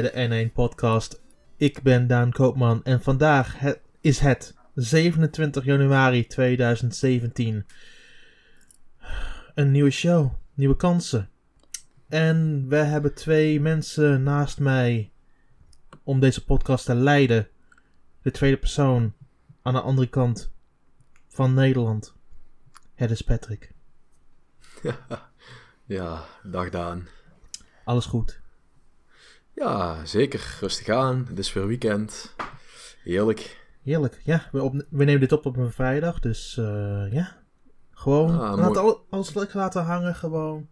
bij de N1 Podcast. Ik ben Daan Koopman en vandaag is het 27 januari 2017. Een nieuwe show, nieuwe kansen. En we hebben twee mensen naast mij om deze podcast te leiden. De tweede persoon aan de andere kant van Nederland. Het is Patrick. Ja, dag Daan. Alles goed? Ja, zeker. Rustig aan. Het is weer weekend. Heerlijk. Heerlijk, ja. We, op, we nemen dit op op een vrijdag, dus uh, ja. Gewoon, ah, laat alles lekker laten hangen, gewoon.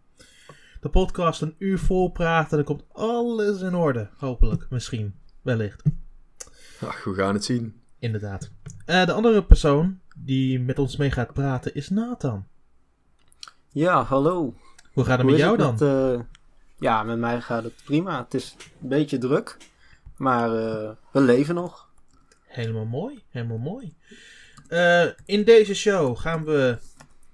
De podcast een uur vol praten, dan komt alles in orde. Hopelijk, misschien, wellicht. Ach, we gaan het zien. Inderdaad. Uh, de andere persoon die met ons mee gaat praten is Nathan. Ja, hallo. Hoe gaat het met jou dan? Met, uh, ja, met mij gaat het prima. Het is een beetje druk, maar uh, we leven nog. Helemaal mooi, helemaal mooi. Uh, in deze show gaan we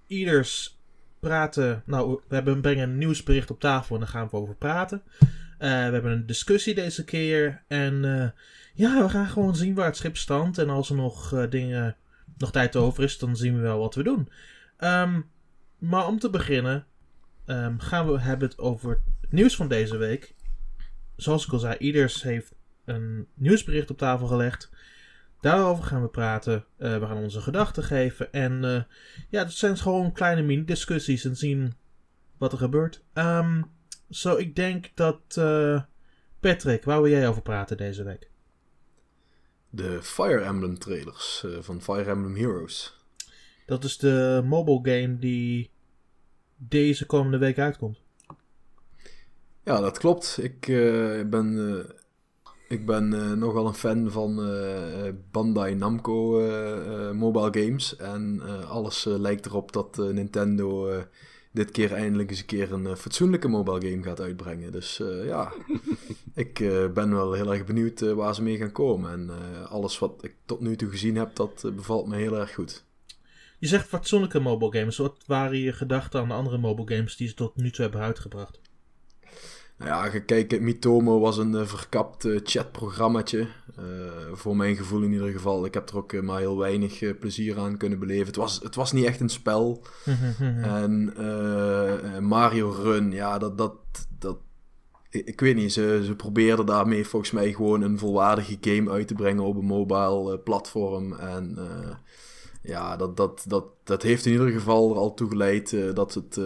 ieders praten. Nou, we hebben, brengen een nieuwsbericht op tafel en daar gaan we over praten. Uh, we hebben een discussie deze keer. En ja, we gaan gewoon zien waar het schip standt. En als er nog dingen, nog tijd over is, dan zien we wel wat we doen. Um, maar om te beginnen um, gaan we hebben het over nieuws van deze week. Zoals ik al zei, ieders heeft een nieuwsbericht op tafel gelegd. Daarover gaan we praten. Uh, we gaan onze gedachten geven. En uh, ja, dat zijn gewoon kleine mini-discussies en zien wat er gebeurt. Um, zo, ik denk dat. Uh, Patrick, waar wil jij over praten deze week? De Fire Emblem trailers van Fire Emblem Heroes. Dat is de mobile game die deze komende week uitkomt. Ja, dat klopt. Ik uh, ben, uh, ik ben uh, nogal een fan van Bandai Namco mobile games. En alles lijkt erop dat Nintendo dit keer eindelijk eens een keer een fatsoenlijke mobile game gaat uitbrengen. Dus ja, ik ben wel heel erg benieuwd waar ze mee gaan komen. En alles wat ik tot nu toe gezien heb, dat bevalt me heel erg goed. Je zegt fatsoenlijke mobile games. Wat waren je gedachten aan de andere mobile games die ze tot nu toe hebben uitgebracht? Nou ja, kijk, Mitomo was een uh, verkapt uh, chatprogrammaatje. Uh, voor mijn gevoel in ieder geval. Ik heb er ook maar heel weinig plezier aan kunnen beleven. Het was, het was niet echt een spel. en Mario Run, ja, dat... dat, dat ik, ik, weet niet, ze, ze probeerden daarmee volgens mij gewoon een volwaardige game uit te brengen op een mobile platform. En ja, dat, dat, dat, dat heeft in ieder geval er al toe geleid dat het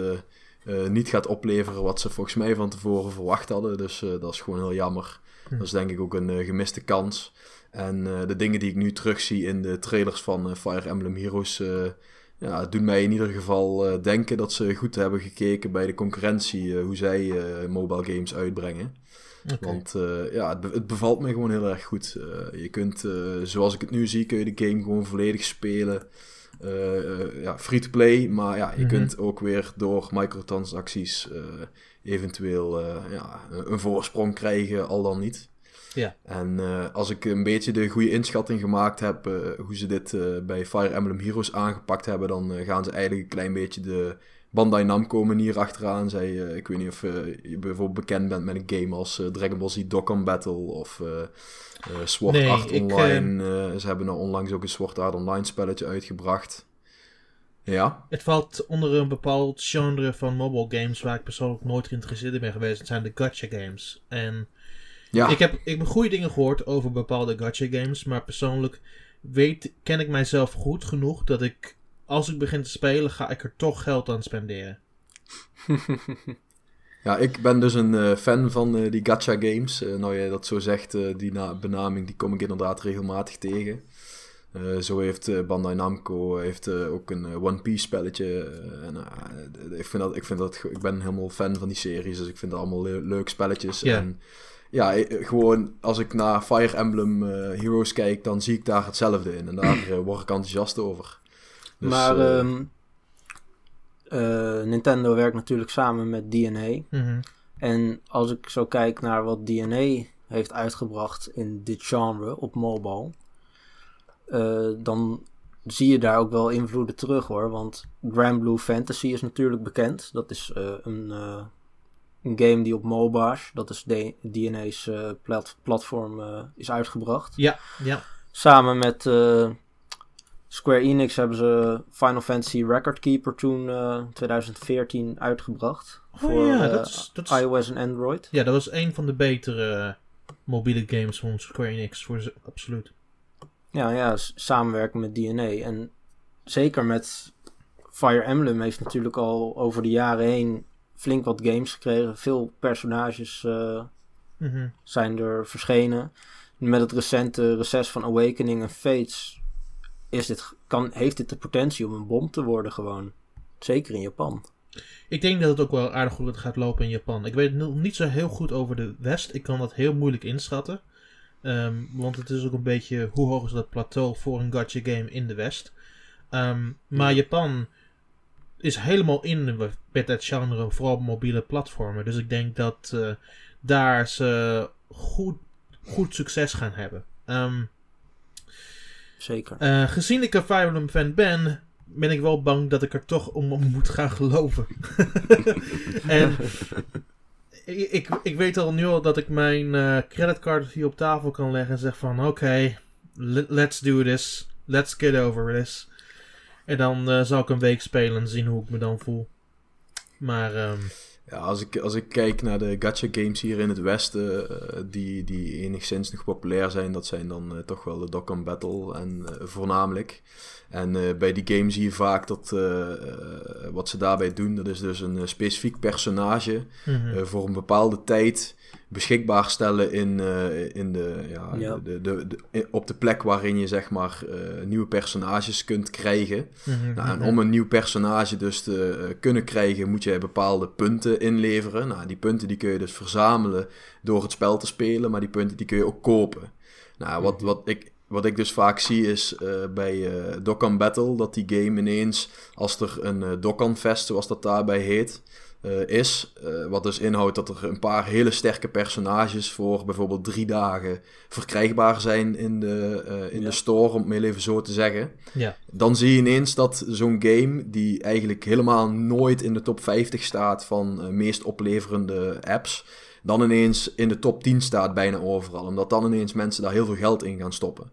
uh, niet gaat opleveren wat ze volgens mij van tevoren verwacht hadden. Dus uh, dat is gewoon heel jammer. Hm. Dat is denk ik ook een uh, gemiste kans. En de dingen die ik nu terugzie in de trailers van Fire Emblem Heroes... ja, doen mij in ieder geval denken dat ze goed hebben gekeken bij de concurrentie... hoe zij mobile games uitbrengen. Okay. Want ja, het, het, bevalt me gewoon heel erg goed. je kunt, zoals ik het nu zie, kun je de game gewoon volledig spelen... Uh, ja, free-to-play, maar ja, je mhm. kunt ook weer door microtransacties uh, eventueel ja, een voorsprong krijgen, al dan niet. Ja. En als ik een beetje de goede inschatting gemaakt heb hoe ze dit bij Fire Emblem Heroes aangepakt hebben, dan gaan ze eigenlijk een klein beetje de Bandai Namco manier achteraan. Zij, ik weet niet of je bijvoorbeeld bekend bent met een game als Dragon Ball Z Dokkan Battle of uh, Sword nee, Art Online. Ik, ze hebben nou onlangs ook een Sword Art Online spelletje uitgebracht. Ja. Het valt onder een bepaald genre van mobile games waar ik persoonlijk nooit geïnteresseerd in ben geweest. Het zijn de gacha games. En ja. ik, heb, ik heb goede dingen gehoord over bepaalde gacha games, maar persoonlijk weet, ken ik mijzelf goed genoeg dat ik, als ik begin te spelen, ga ik er toch geld aan spenderen. Ja, ik ben dus een uh, fan van uh, die gacha games. Uh, nou jij dat zo zegt, die benaming die kom ik inderdaad regelmatig tegen. zo heeft Bandai Namco heeft, ook een One Piece spelletje. en, ik, vind dat, ik, vind dat, ik ben helemaal fan van die series, dus ik vind dat allemaal le leuk spelletjes. Yeah. En ja, gewoon als ik naar Fire Emblem Heroes kijk, dan zie ik daar hetzelfde in. En daar word ik enthousiast over. Dus, maar um, uh, Nintendo werkt natuurlijk samen met DNA. Mhm. En als ik zo kijk naar wat DNA heeft uitgebracht in dit genre op mobile, uh, dan zie je daar ook wel invloeden terug hoor. Want Grand Blue Fantasy is natuurlijk bekend. Dat is uh, een, een game die op Mobash, dat is DNA's uh, plat platform, is uitgebracht. Ja, ja. Samen met Square Enix hebben ze Final Fantasy Record Keeper toen 2014 uitgebracht. Oh, voor ja, dat is, dat is... iOS en Android. Ja, dat was een van de betere mobiele games van Square Enix, voor absoluut. Ja, ja, samenwerken met DNA. En zeker met Fire Emblem heeft natuurlijk al over de jaren heen flink wat games gekregen. Veel personages uh, zijn er verschenen. Met het recente reces van Awakening en Fates is dit, kan, heeft dit de potentie om een bom te worden gewoon. Zeker in Japan. Ik denk dat het ook wel aardig goed gaat lopen in Japan. Ik weet nog niet zo heel goed over de West. Ik kan dat heel moeilijk inschatten. Ehm, want het is ook een beetje hoe hoog is dat plateau voor een gacha game in de West. Ehm, maar Japan is helemaal in met dat genre, vooral mobiele platformen. Dus ik denk dat uh, daar ze goed, goed succes gaan hebben. Ehm, Zeker. Uh, gezien ik een Fire Emblem fan ben, ben ik wel bang dat ik er toch om moet gaan geloven. en ik, ik weet al nu al dat ik mijn uh, creditcard hier op tafel kan leggen en zeg van oké, let's do this. Let's get over this. En dan uh, zal ik een week spelen en zien hoe ik me dan voel. Maar... Um... Ja, als ik, als ik kijk naar de gacha games hier in het westen, uh, die, die enigszins nog populair zijn, dat zijn dan uh, toch wel de Dokkan Battle en voornamelijk. En bij die games zie je vaak dat wat ze daarbij doen, dat is dus een specifiek personage mm-hmm. voor een bepaalde tijd beschikbaar stellen in, in de, ja, ja. De, de, de, op de plek waarin je zeg maar nieuwe personages kunt krijgen. Mm-hmm. Nou, en om een nieuw personage dus te kunnen krijgen, moet je bepaalde punten inleveren. Nou, die punten die kun je dus verzamelen door het spel te spelen, maar die punten die kun je ook kopen. Nou, wat, wat ik wat ik dus vaak zie is uh, bij uh, Dokkan Battle dat die game ineens, als er een uh, Dokkan Fest, zoals dat daarbij heet, is. wat dus inhoudt dat er een paar hele sterke personages voor bijvoorbeeld drie dagen verkrijgbaar zijn in de, in de store, om het maar even zo te zeggen. Ja. Dan zie je ineens dat zo'n game, die eigenlijk helemaal nooit in de top 50 staat van meest opleverende apps dan ineens in de top 10 staat bijna overal. Omdat dan ineens mensen daar heel veel geld in gaan stoppen.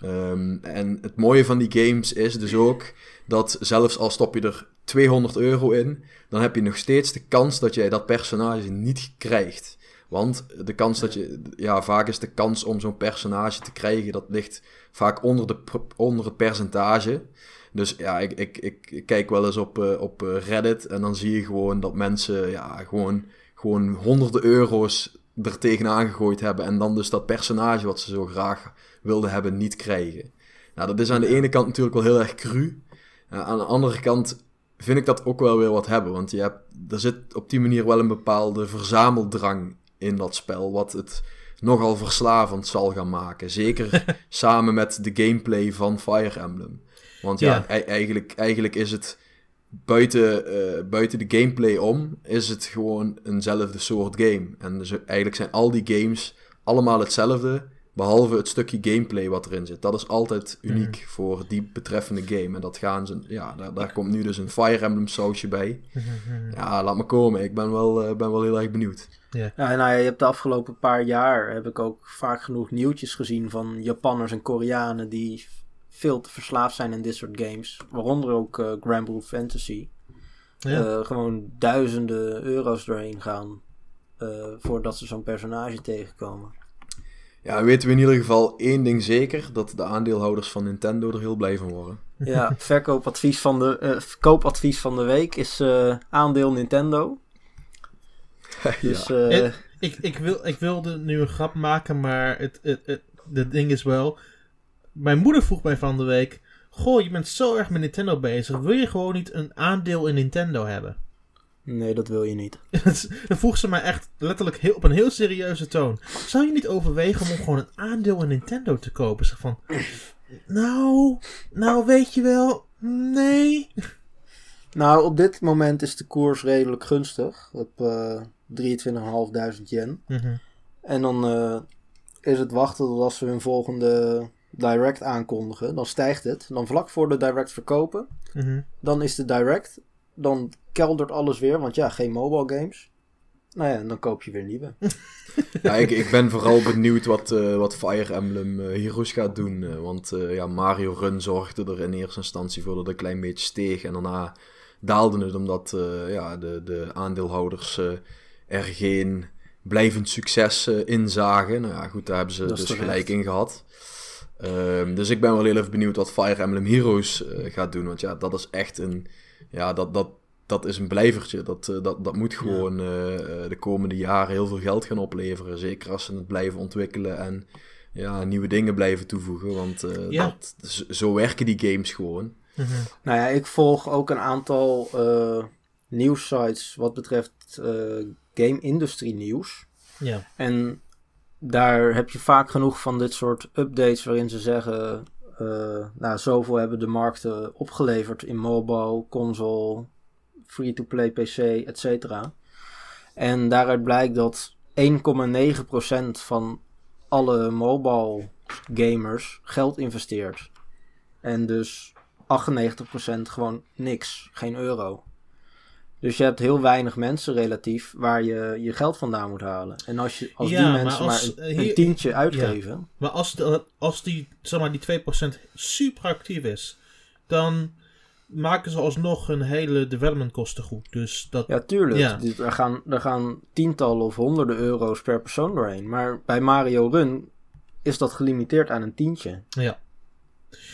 Ehm, en het mooie van die games is dus ook dat zelfs al stop je er 200 euro in, dan heb je nog steeds de kans dat jij dat personage niet krijgt. Want de kans dat je, ja, vaak is de kans om zo'n personage te krijgen, dat ligt vaak onder, de, onder het percentage. Dus ja, ik, ik, ik kijk wel eens op, uh, op eh, Reddit en dan zie je gewoon dat mensen ja, gewoon gewoon honderden euro's er tegenaan gegooid hebben. En dan dus dat personage wat ze zo graag wilden hebben niet krijgen. Nou, dat is aan de ene kant natuurlijk wel heel erg cru. Aan de andere kant vind ik dat ook wel weer wat hebben. Want je hebt, er zit op die manier wel een bepaalde verzameldrang in dat spel. Wat het nogal verslavend zal gaan maken. Zeker samen met de gameplay van Fire Emblem. Want ja, ja. E-, eigenlijk, eigenlijk is het buiten, uh, buiten de gameplay om is het gewoon eenzelfde soort game. En dus eigenlijk zijn al die games allemaal hetzelfde, behalve het stukje gameplay wat erin zit. Dat is altijd uniek voor die betreffende game. En dat gaan ze, ja, daar, daar komt nu dus een Fire Emblem sausje bij. Ja, laat me komen. Ik ben wel, uh, ben wel heel erg benieuwd. Ja, ja nou ja, je hebt de afgelopen paar jaar heb ik ook vaak genoeg nieuwtjes gezien van Japanners en Koreanen die veel te verslaafd zijn in dit soort games. Waaronder ook uh, Granblue Fantasy. Ja. Uh, gewoon duizenden euro's doorheen gaan. Uh, voordat ze zo'n personage tegenkomen. Ja, weten we in ieder geval één ding zeker: dat de aandeelhouders van Nintendo er heel blij van worden. Ja, verkoopadvies van de, koopadvies van de week is aandeel Nintendo. dus, ja. ik, ik, wil, ik wilde nu een grap maken, maar het, het, het, het ding is wel mijn moeder vroeg mij van de week: Goh, je bent zo erg met Nintendo bezig. Wil je gewoon niet een aandeel in Nintendo hebben? Nee, dat wil je niet. Dan vroeg ze mij echt letterlijk heel, op een heel serieuze toon. Zou je niet overwegen om gewoon een aandeel in Nintendo te kopen? Zeg van, nou, nou weet je wel, nee. Nou, op dit moment is de koers redelijk gunstig. Op uh, 23.500 yen. Mhm. En dan uh, is het wachten tot als ze hun volgende direct aankondigen, dan stijgt het. Dan vlak voor de direct verkopen, mhm. dan is de direct, dan keldert alles weer, want ja, geen mobile games. Nou ja, dan koop je weer nieuwe. ja, ik, ik ben vooral benieuwd wat, uh, wat Fire Emblem uh, Heroes gaat doen. Uh, want ja, Mario Run zorgde er in eerste instantie voor dat het een klein beetje steeg. En daarna daalde het omdat ja, de, de aandeelhouders er geen blijvend succes in zagen. Nou ja, goed, daar hebben ze dus gelijk in gehad. Um, dus ik ben wel heel even benieuwd wat Fire Emblem Heroes gaat doen. Want ja, dat is echt een... Ja, dat, dat, dat is een blijvertje. Dat, uh, dat, dat moet gewoon uh, de komende jaren heel veel geld gaan opleveren. Zeker als ze het blijven ontwikkelen en ja, nieuwe dingen blijven toevoegen. Want uh, ja. dat, zo werken die games gewoon. Mm -hmm. Nou ja, ik volg ook een aantal nieuwssites wat betreft game-industrie nieuws. Ja. En daar heb je vaak genoeg van dit soort updates waarin ze zeggen... nou, zoveel hebben de markten opgeleverd in mobile, console, free-to-play PC, etc. En daaruit blijkt dat 1,9% van alle mobile gamers geld investeert. En dus 98% gewoon niks, geen euro. Dus je hebt heel weinig mensen relatief waar je je geld vandaan moet halen. En als, je, als die mensen maar, een, eh, een, tientje uitgeven. maar als, de, als die, zeg maar, die 2% super actief is, dan maken ze alsnog hun hele developmentkosten goed. Dus dat, ja, tuurlijk. Ja. Er, gaan, er gaan tientallen of honderden euro's per persoon doorheen. Maar bij Mario Run is dat gelimiteerd aan een tientje. Ja.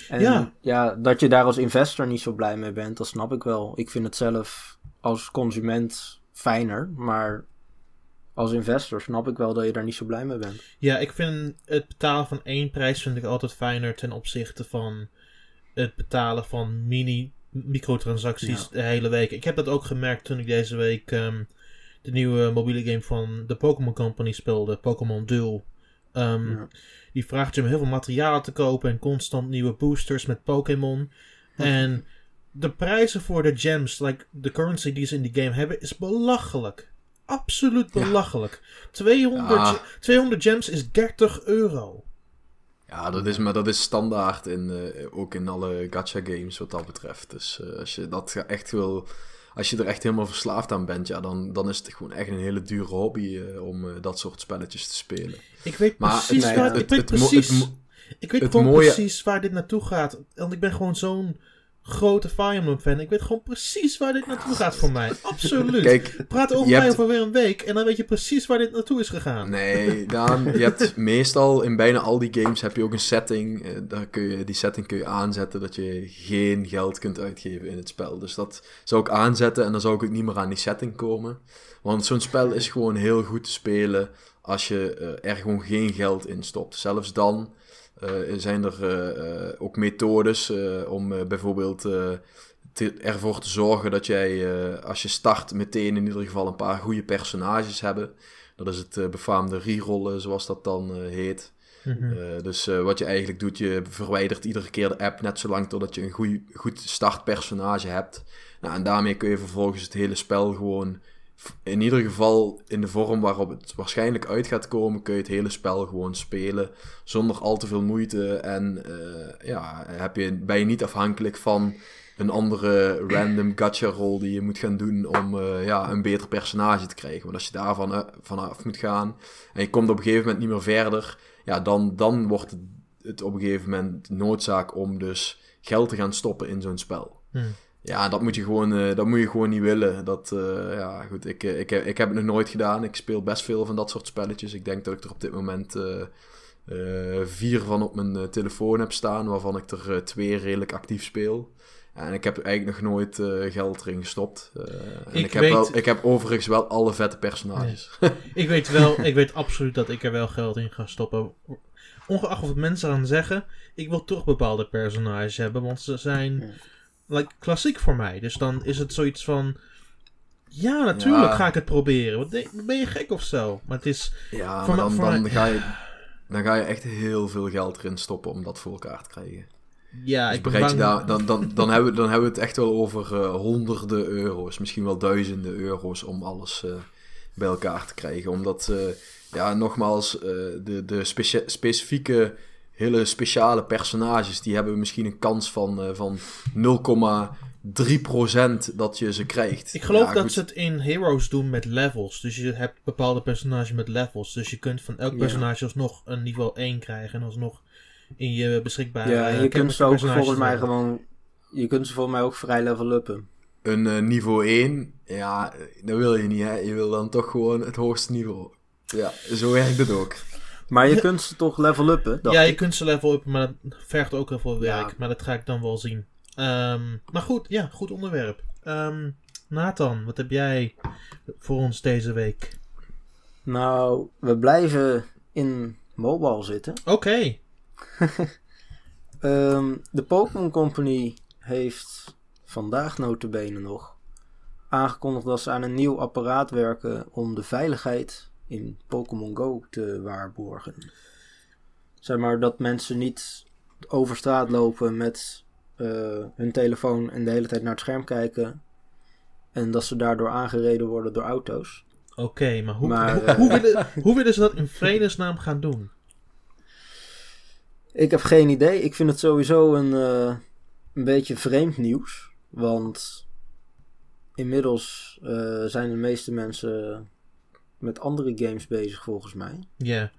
En ja. ja, dat je daar als investor niet zo blij mee bent, dat snap ik wel. Ik vind het zelf als consument fijner, maar als investor snap ik wel dat je daar niet zo blij mee bent. Ja, ik vind het betalen van één prijs vind ik altijd fijner ten opzichte van het betalen van mini microtransacties de hele week. Ik heb dat ook gemerkt toen ik deze week ehm, de nieuwe mobiele game van de Pokémon Company speelde, Pokémon Duel. Um, Die vraagt je om heel veel materiaal te kopen en constant nieuwe boosters met Pokémon. En de prijzen voor de gems, like de currency die ze in die game hebben, is belachelijk. Absoluut belachelijk. 200, 200 gems is 30 euro. Ja, dat is, maar dat is standaard in, uh, ook in alle gacha games wat dat betreft. Dus uh, als je dat echt wil, als je er echt helemaal verslaafd aan bent, ja, dan, dan is het gewoon echt een hele dure hobby uh, om dat soort spelletjes te spelen. Ik weet maar precies het, waar, het, ik weet precies, ik weet gewoon mooie... precies waar dit naartoe gaat. Want ik ben gewoon zo'n grote Fire Emblem fan. Ik weet gewoon precies waar dit naartoe gaat voor mij. Absoluut. Kijk, Praat over mij hebt... over weer een week en dan weet je precies waar dit naartoe is gegaan. Nee, Daan, je hebt meestal in bijna al die games heb je ook een setting. Eh, daar kun je, die setting kun je aanzetten dat je geen geld kunt uitgeven in het spel. Dus dat zou ik aanzetten en dan zou ik ook niet meer aan die setting komen. Want zo'n spel is gewoon heel goed te spelen als je uh, er gewoon geen geld in stopt. Zelfs dan zijn er uh, ook methodes om bijvoorbeeld te, ervoor te zorgen dat jij als je start meteen in ieder geval een paar goede personages hebben. Dat is het befaamde rerollen zoals dat dan heet. Mhm. dus wat je eigenlijk doet, je verwijdert iedere keer de app net zolang totdat je een goed, goed startpersonage hebt. Nou, en daarmee kun je vervolgens het hele spel gewoon in ieder geval in de vorm waarop het waarschijnlijk uit gaat komen, kun je het hele spel gewoon spelen zonder al te veel moeite. En uh, ja, heb je, ben je niet afhankelijk van een andere random gacha rol die je moet gaan doen om uh, ja, een beter personage te krijgen. Want als je daarvan uh, vanaf moet gaan en je komt op een gegeven moment niet meer verder, ja, dan, dan wordt het, het op een gegeven moment noodzaak om dus geld te gaan stoppen in zo'n spel. Hmm. Ja, dat moet je gewoon, uh, dat moet je gewoon niet willen. Dat, uh, ja, goed, ik, ik, ik heb het nog nooit gedaan. Ik speel best veel van dat soort spelletjes. Ik denk dat ik er op dit moment uh, vier van op mijn telefoon heb staan, waarvan ik er twee redelijk actief speel. En ik heb eigenlijk nog nooit geld erin gestopt. en ik, ik heb wel, ik heb overigens wel alle vette personages. ik weet wel, ik weet absoluut dat ik er wel geld in ga stoppen. Ongeacht wat mensen gaan zeggen, ik wil toch bepaalde personages hebben, want ze zijn like, klassiek voor mij. Dus dan is het zoiets van. Ja, natuurlijk ga ik het proberen. Wat ben je gek of zo? Maar het is. Ja, maar dan, dan, ga je, dan ga je echt heel veel geld erin stoppen om dat voor elkaar te krijgen. Ja, dus ik bereid je daar, dan, dan, dan, hebben we, dan hebben we het echt wel over uh, honderden euro's, misschien wel duizenden euro's om alles uh, bij elkaar te krijgen. Omdat, uh, ja, nogmaals, de, de specifieke hele speciale personages, die hebben misschien een kans van, uh, van 3% dat je ze krijgt. Ik geloof Ja, dat goed. ze het in Heroes doen met levels. Dus je hebt bepaalde personages met levels. Dus je kunt van elk Ja. personage alsnog een niveau 1 krijgen. En alsnog in je beschikbare ja, eh, je kunt ze ook volgens mij hebben. gewoon... Je kunt ze volgens mij ook vrij level uppen. Een eh, niveau 1, ja, dat wil je niet, hè. Je wil dan toch gewoon het hoogste niveau. Ja, zo werkt het ook. Maar je kunt ze toch level uppen? dacht Ja, je ik. kunt ze level up, maar dat vergt ook heel veel werk. Ja. Maar dat ga ik dan wel zien. Ehm, maar goed, ja, goed onderwerp. Ehm, Nathan, wat heb jij voor ons deze week? Nou, we blijven in mobile zitten. Oké. Ehm, de Pokémon Company heeft vandaag notabene nog aangekondigd dat ze aan een nieuw apparaat werken om de veiligheid in Pokémon Go te waarborgen. Zeg maar dat mensen niet over straat lopen met eh, hun telefoon en de hele tijd naar het scherm kijken. En dat ze daardoor aangereden worden door auto's. Oké, maar, hoe, Maar, hoe, eh, hoe, willen, hoe willen ze dat in vredesnaam gaan doen? Ik heb geen idee. Ik vind het sowieso een, eh, een beetje vreemd nieuws. Want inmiddels zijn de meeste mensen met andere games bezig volgens mij. Ja.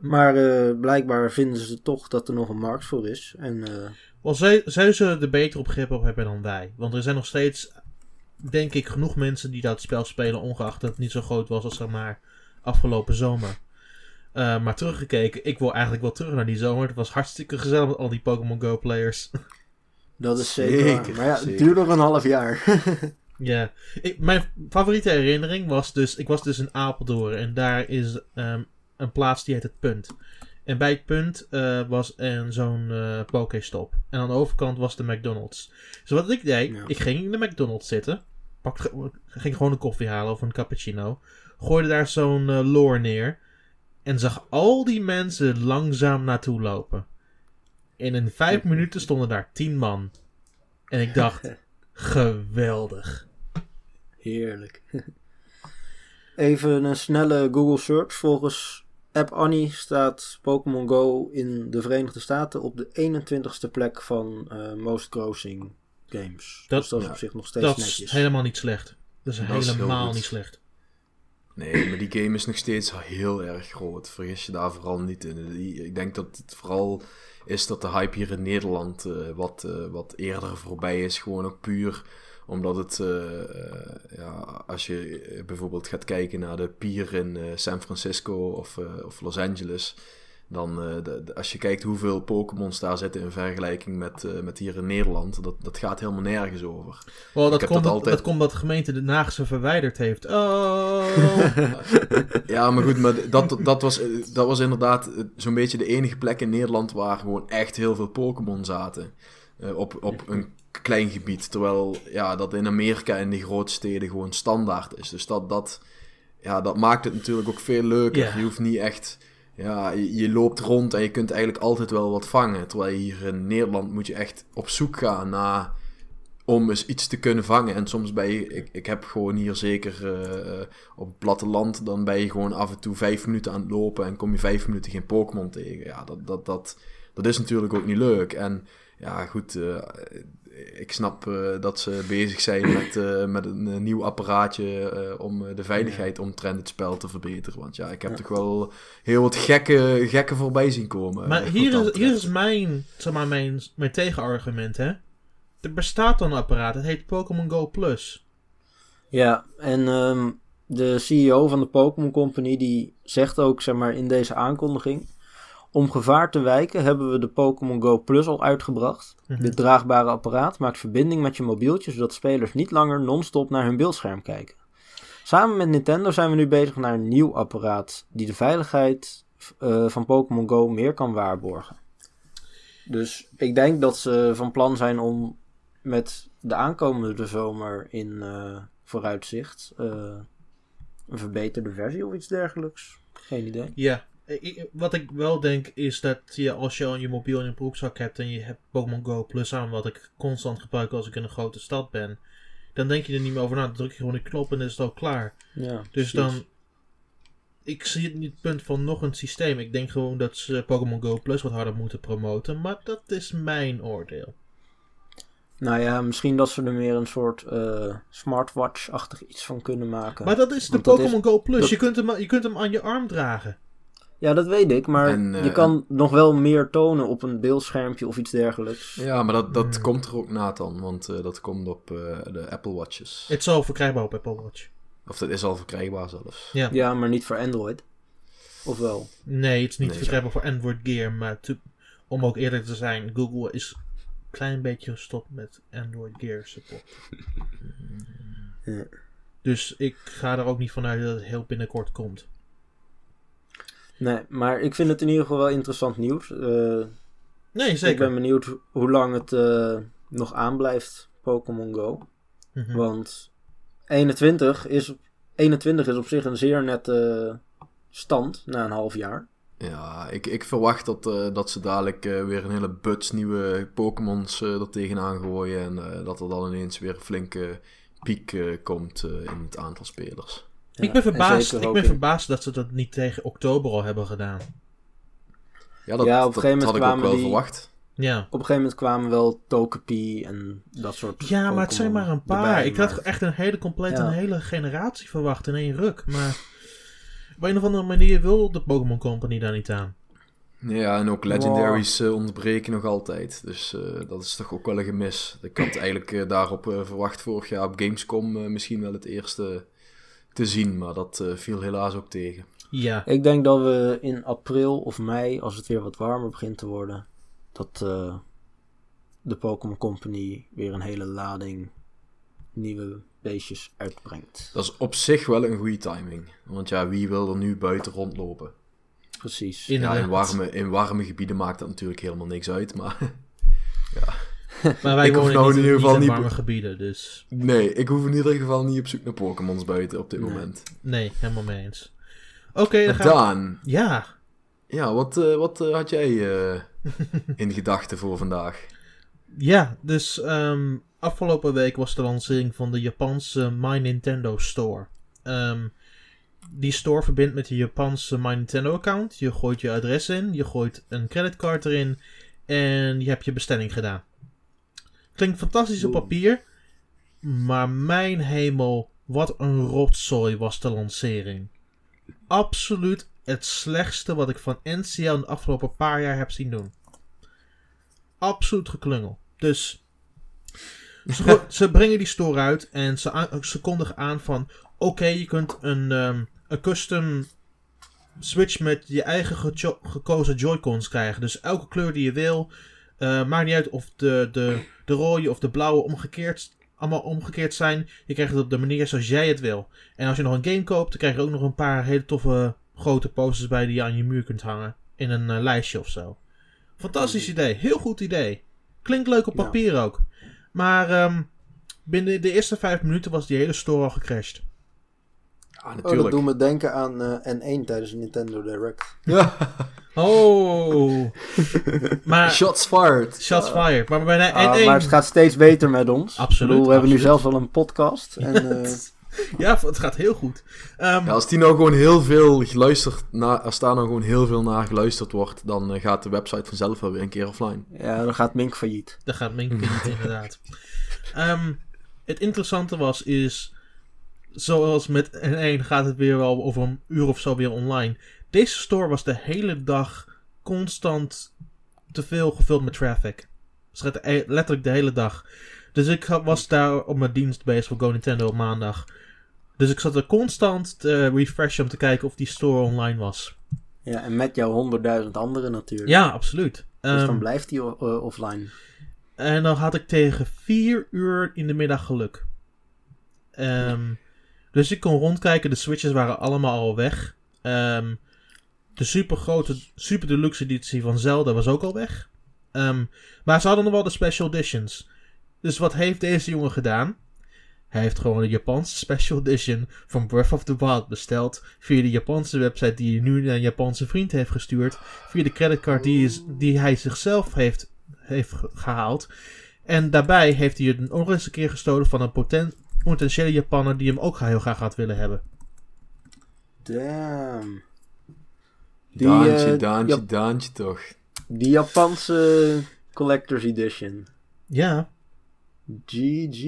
Maar eh, blijkbaar vinden ze toch dat er nog een markt voor is. En eh, Wel, zij, zij zullen er beter op grip op hebben dan wij. Want er zijn nog steeds, denk ik, genoeg mensen die dat spel spelen, ongeacht dat het niet zo groot was als zeg maar afgelopen zomer. Eh, maar teruggekeken, ik wil eigenlijk wel terug naar die zomer. Het was hartstikke gezellig met al die Pokémon Go players. dat is zeker, Maar ja, het zeker. duurt nog een half jaar. Ja, ik, mijn favoriete herinnering was dus, ik was dus in Apeldoorn en daar is ehm, een plaats die heet het Punt. En bij het Punt eh, was een zo'n eh Pokéstop. En aan de overkant was de McDonald's. Dus wat ik deed, Ja. ik ging in de McDonald's zitten, pakte, ging gewoon een koffie halen of een cappuccino, gooide daar zo'n lore neer en zag al die mensen langzaam naartoe lopen. En in vijf minuten stonden daar tien man. En ik dacht, geweldig. Heerlijk. Even een snelle Google search. Volgens App Annie staat Pokémon Go in de Verenigde Staten op de 21ste plek van eh, most grossing games. Dat- dus dat is ja. op zich nog steeds Dat netjes. is helemaal niet slecht. Dat is Dat helemaal niet slecht. Nee, maar die game is nog steeds heel erg groot. Vergis je daar vooral niet in. Ik denk dat het vooral is dat de hype hier in Nederland eh, wat, eh, wat eerder voorbij is. Gewoon ook puur omdat het, eh, eh, ja, als je bijvoorbeeld gaat kijken naar de pier in eh, San Francisco of, of Los Angeles. Dan, de- de- als je kijkt hoeveel Pokémons daar zitten in vergelijking met, met hier in Nederland, dat, dat gaat helemaal nergens over. Dat, komt, dat altijd- dat komt dat de gemeente de Haag ze verwijderd heeft. Oh. Ja, maar goed, maar dat, dat, was, dat was inderdaad zo'n beetje de enige plek in Nederland waar gewoon echt heel veel Pokémon zaten. Op, op een klein gebied. Terwijl ja, dat in Amerika en die grote steden gewoon standaard is. Dus dat, dat, ja, dat maakt het natuurlijk ook veel leuker. Je hoeft niet echt. Ja, je, je loopt rond en je kunt eigenlijk altijd wel wat vangen. Terwijl hier in Nederland moet je echt op zoek gaan naar om eens iets te kunnen vangen. En soms ben je, ik, ik heb gewoon hier zeker eh, op het platteland, dan ben je gewoon af en toe vijf minuten aan het lopen en kom je vijf minuten geen Pokémon tegen. Ja, dat, dat, dat, dat is natuurlijk ook niet leuk. En ja, goed, eh, ik snap eh, dat ze bezig zijn met, eh, met een eh, nieuw apparaatje eh, om de veiligheid omtrent het spel te verbeteren. Want ja, ik heb Ja. toch wel heel wat gekke, gekke voorbij zien komen. maar hier is, hier is mijn, zeg maar, mijn, mijn tegenargument, hè. Er bestaat dan een apparaat, het heet Pokémon Go Plus. Ja, en ehm, de CEO van de Pokémon Company die zegt ook zeg maar, in deze aankondiging... Om gevaar te wijken hebben we de Pokémon Go Plus al uitgebracht. Mhm. Dit draagbare apparaat maakt verbinding met je mobieltje... zodat spelers niet langer non-stop naar hun beeldscherm kijken. Samen met Nintendo zijn we nu bezig naar een nieuw apparaat... die de veiligheid eh, van Pokémon Go meer kan waarborgen. Dus ik denk dat ze van plan zijn om met de aankomende zomer in eh, vooruitzicht eh, een verbeterde versie of iets dergelijks. Geen idee. Ja. Ik- ik- wat ik wel denk is dat je als je al je mobiel in een broekzak hebt en je hebt Pokémon Go Plus aan, wat ik constant gebruik als ik in een grote stad ben, dan denk je er niet meer over na. Dan druk je gewoon een knop en dan is het al klaar. Ja, Dus precies. dan. Ik zie het niet het punt van nog een systeem. Ik denk gewoon dat ze Pokémon Go Plus wat harder moeten promoten. Maar dat is mijn oordeel. Nou ja, misschien dat ze er meer een soort uh, smartwatch-achtig iets van kunnen maken. Maar dat is de Pokémon Go Plus. Je, kunt hem, je kunt hem aan je arm dragen. Ja, dat weet ik, maar je eh, kan nog wel meer tonen op een beeldschermpje of iets dergelijks. Ja, maar dat, dat hmm. komt er ook na dan, want uh, dat komt op de Apple Watches. Het is al verkrijgbaar op Apple Watch. Of dat is al verkrijgbaar zelfs. Ja, ja maar niet voor Android. Of wel? Nee, het is niet nee, verkrijgbaar voor Android Gear, maar om ook eerlijk te zijn, Google is klein beetje gestopt met Android Gear support. Dus ik ga er ook niet vanuit dat het heel binnenkort komt. Nee, maar ik vind het in ieder geval wel interessant nieuws. Uh, nee, zeker. Ik ben benieuwd hoe lang het uh, nog aanblijft, Pokémon Go. Mm Want 21 is, 21 is op zich een zeer nette stand na een half jaar. Ja, ik, ik verwacht dat, uh, dat ze dadelijk uh, weer een hele buts nieuwe Pokémons uh, er tegenaan gooien. En dat er dan ineens weer een flinke piek komt in het aantal spelers. Ja, ik ben, verbaasd, ik ben verbaasd dat ze dat niet tegen oktober al hebben gedaan. Ja, dat, ja, op een gegeven moment had ik ook wel die, verwacht. Ja. Op een gegeven moment kwamen wel Togepi en dat soort Ja, maar het zijn maar een paar. ik had echt een hele complete, een hele generatie verwacht in één ruk. Maar op een of andere manier wil de Pokémon Company daar niet aan. Ja, en ook legendaries uh, ontbreken nog altijd. Dus uh, dat is toch ook wel een gemis. Ik had eigenlijk uh, daarop verwacht vorig jaar op Gamescom misschien wel het eerste te zien. Maar dat viel helaas ook tegen. Ja. Ik denk dat we in april of mei, als het weer wat warmer begint te worden, dat de Pokémon Company weer een hele lading nieuwe beestjes uitbrengt. Dat is op zich wel een goede timing. Want ja, wie wil er nu buiten rondlopen? Precies. Ja, in warme, in warme gebieden maakt dat natuurlijk helemaal niks uit, maar... ja. Maar wij ik wonen nou in ieder geval niet in warme gebieden, dus... Nee, ik hoef in ieder geval niet op zoek naar Pokémons buiten op dit moment. Nee, helemaal mee eens. Oké, dan gaan. Ja. Ja, wat, uh, wat uh, had jij uh, in gedachten voor vandaag? Ja, dus um, afgelopen week was de lancering van de Japanse My Nintendo Store. Um, die store verbindt met je Japanse My Nintendo account. Je gooit je adres in, je gooit een creditcard erin en je hebt je bestelling gedaan. Klinkt fantastisch op papier, maar mijn hemel, wat een rotzooi was de lancering. Absoluut het slechtste wat ik van NCL in de afgelopen paar jaar heb zien doen. Absoluut geklungel. Dus ze, ze, brengen die store uit en ze, ze kondigen aan van... Oké, je kunt een, um, een custom Switch met je eigen gekozen Joy-Cons krijgen. Dus elke kleur die je wil. Uh, maakt niet uit of de, de, de rode of de blauwe omgekeerd, allemaal omgekeerd zijn. Je krijgt het op de manier zoals jij het wil. En als je nog een game koopt, dan krijg je ook nog een paar hele toffe grote posters bij die je aan je muur kunt hangen. In een uh, lijstje of zo. Fantastisch idee. Heel goed idee. Klinkt leuk op papier ook. Maar um, binnen de eerste vijf minuten was die hele store al gecrashed. Ja, natuurlijk. Oh, dat doet me denken aan uh, N1 tijdens de Nintendo Direct. Ja. oh. maar, shots fired. Shots uh, fired. Maar uh, N1... Maar het gaat steeds beter met ons. Absoluut. Bedoel, we hebben nu zelfs al een podcast. En, uh... ja, het gaat heel goed. Um, ja, als die nou gewoon heel veel geluisterd, na, als daar nou gewoon heel veel naar geluisterd wordt, dan uh, gaat de website vanzelf wel weer een keer offline. Ja, dan gaat Mink failliet. Dan gaat Mink failliet, inderdaad. Um, het interessante was, is, zoals met N1 gaat het weer wel over een uur of zo weer online. Deze store was de hele dag constant te veel gevuld met traffic. Dus letterlijk de hele dag. Dus ik was daar op mijn dienst bezig voor Go Nintendo op maandag. Dus ik zat er constant te refreshen om te kijken of die store online was. Ja, en met jouw honderdduizend anderen natuurlijk. Ja, absoluut. Dus dan ehm, blijft die offline. En dan had ik tegen vier uur in de middag geluk. Um, dus ik kon rondkijken. De switches waren allemaal al weg. Um, de super grote, super deluxe editie van Zelda was ook al weg. maar ze hadden nog wel de special editions. Dus wat heeft deze jongen gedaan? Hij heeft gewoon een Japanse special edition van Breath of the Wild besteld. Via de Japanse website die hij nu naar een Japanse vriend heeft gestuurd. Via de creditcard die, hij zichzelf heeft, heeft gehaald. En daarbij heeft hij het nog eens een keer gestolen van een poten, potentiële Japaner die hem ook heel graag had willen hebben. Damn. Die, Daantje, uh, Daantje, Jap Daantje toch. Die Japanse Collector's Edition. Ja. GG.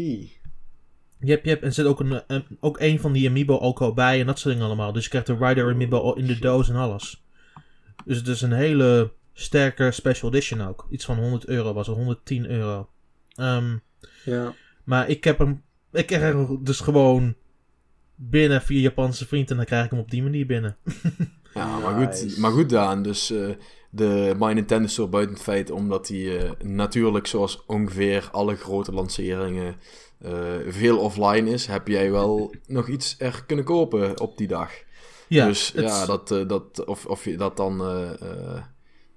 Je hebt, je hebt, en er zit ook een, een, ook een van die amiibo ook al bij en dat soort dingen allemaal. Dus je krijgt de Rider amiibo al in de doos en alles. Dus het is een hele sterke special edition ook. Iets van 100 euro was het, 110 euro. Um, ja. Maar ik heb hem, ik krijg hem dus gewoon binnen via Japanse vriend en dan krijg ik hem op die manier binnen. ja, maar goed, maar goed Daan. Dus uh, de My Nintendo Store buiten het feit omdat hij uh, natuurlijk zoals ongeveer alle grote lanceringen uh, veel offline is, heb jij wel nog iets er kunnen kopen op die dag. Ja, dus ja, dat, dat, of, of je dat dan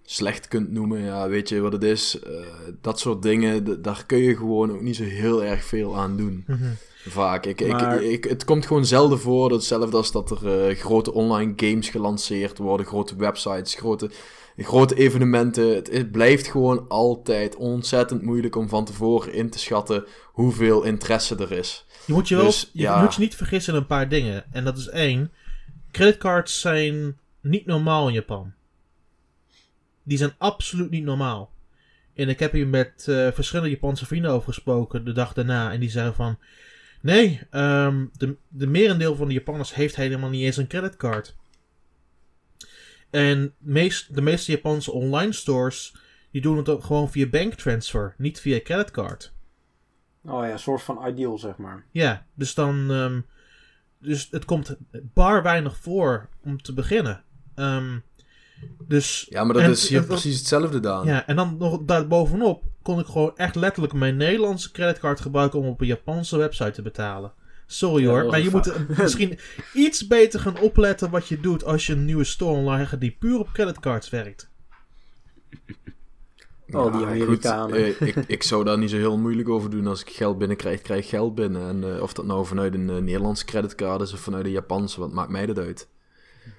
slecht kunt noemen. Ja, weet je wat het is? Uh, dat soort dingen, daar kun je gewoon ook niet zo heel erg veel aan doen. Mhm. Vaak. Ik, maar... ik, ik, het komt gewoon zelden voor. Hetzelfde als dat er uh, grote online games gelanceerd worden, grote websites, grote, grote evenementen. Het, het, blijft gewoon altijd ontzettend moeilijk om van tevoren in te schatten hoeveel interesse er is. Je moet je, wel, dus, je moet je niet vergissen in een paar dingen. En dat is één. Creditcards zijn niet normaal in Japan die zijn absoluut niet normaal. En ik heb hier met uh, verschillende Japanse vrienden over gesproken de dag daarna. En die zeiden van... Nee, um, de, de merendeel van de Japanners heeft helemaal niet eens een creditcard. En meest, de meeste Japanse online stores... die doen het ook gewoon via banktransfer, niet via creditcard. Oh ja, een soort van ideal, zeg maar. Ja, dus dan... Um, dus het komt bar weinig voor om te beginnen. Um, dus, ja, maar dat is hier precies hetzelfde, Daan. Ja, en dan nog daarbovenop kon ik gewoon echt letterlijk mijn Nederlandse creditcard gebruiken om op een Japanse website te betalen. Sorry hoor, maar je moet misschien iets beter gaan opletten wat je doet als je een nieuwe store online gaat die puur op creditcards werkt. Oh, die Amerikanen. Goed, eh, ik, ik zou daar niet zo heel moeilijk over doen. Als ik geld binnenkrijg, krijg ik geld binnen. En uh, of dat nou vanuit een uh, Nederlandse creditcard is of vanuit een Japanse, wat maakt mij dat uit?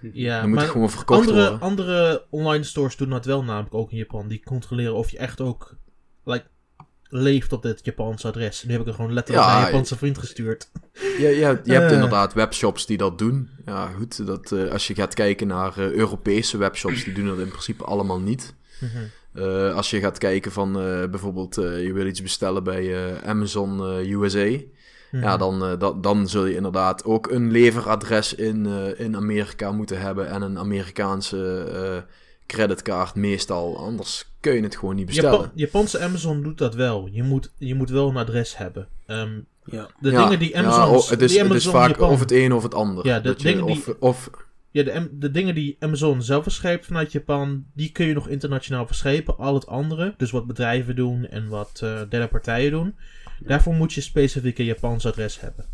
Ja, dan moet maar gewoon verkocht andere, worden. Andere online stores doen dat wel namelijk ook in Japan. Die controleren of je echt ook like, leeft op dit Japanse adres. Nu heb ik er gewoon letterlijk ja, naar een Japanse vriend gestuurd. Ja, ja je hebt uh, inderdaad webshops die dat doen. Ja, goed. Dat, uh, als je gaat kijken naar uh, Europese webshops, die doen dat in principe allemaal niet. Mm -hmm. als je gaat kijken van bijvoorbeeld, je wil iets bestellen bij Amazon USA. Ja, dan, uh, dat, dan zul je inderdaad ook een leveradres in, uh, in Amerika moeten hebben en een Amerikaanse uh, creditcard meestal. Anders kun je het gewoon niet bestellen. Japan, Japanse Amazon doet dat wel. Je moet, je moet wel een adres hebben. Um, ja. De ja, dingen die Amazon... Ja, oh, het, is, het is vaak Japan, of het een of het ander. Ja, de dingen je, die... Of, of, ja, de, de dingen die Amazon zelf verscheept vanuit Japan, die kun je nog internationaal verschepen. Al het andere, dus wat bedrijven doen en wat uh, derde partijen doen, Daarvoor moet je specifiek een Japans adres hebben.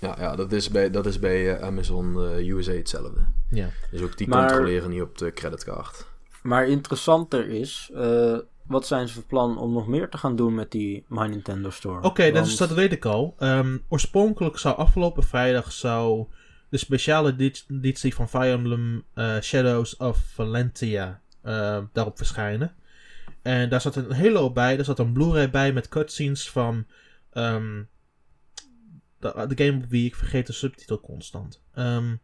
Ja, ja dat is bij, dat is bij uh, Amazon uh, USA hetzelfde. Ja. Dus ook die maar, controleren niet op de creditcard. Maar interessanter is, uh, wat zijn ze van plan om nog meer te gaan doen met die My Nintendo Store? Oké, okay, Want... dat, dat weet ik al. Um, oorspronkelijk zou afgelopen vrijdag zou de speciale editie van Fire Emblem Shadows of Valentia daarop verschijnen. En daar zat een hele hoop bij. Er zat een Blu-ray bij met cutscenes van um, de, de, game wie ik vergeet de subtitel constant. Um,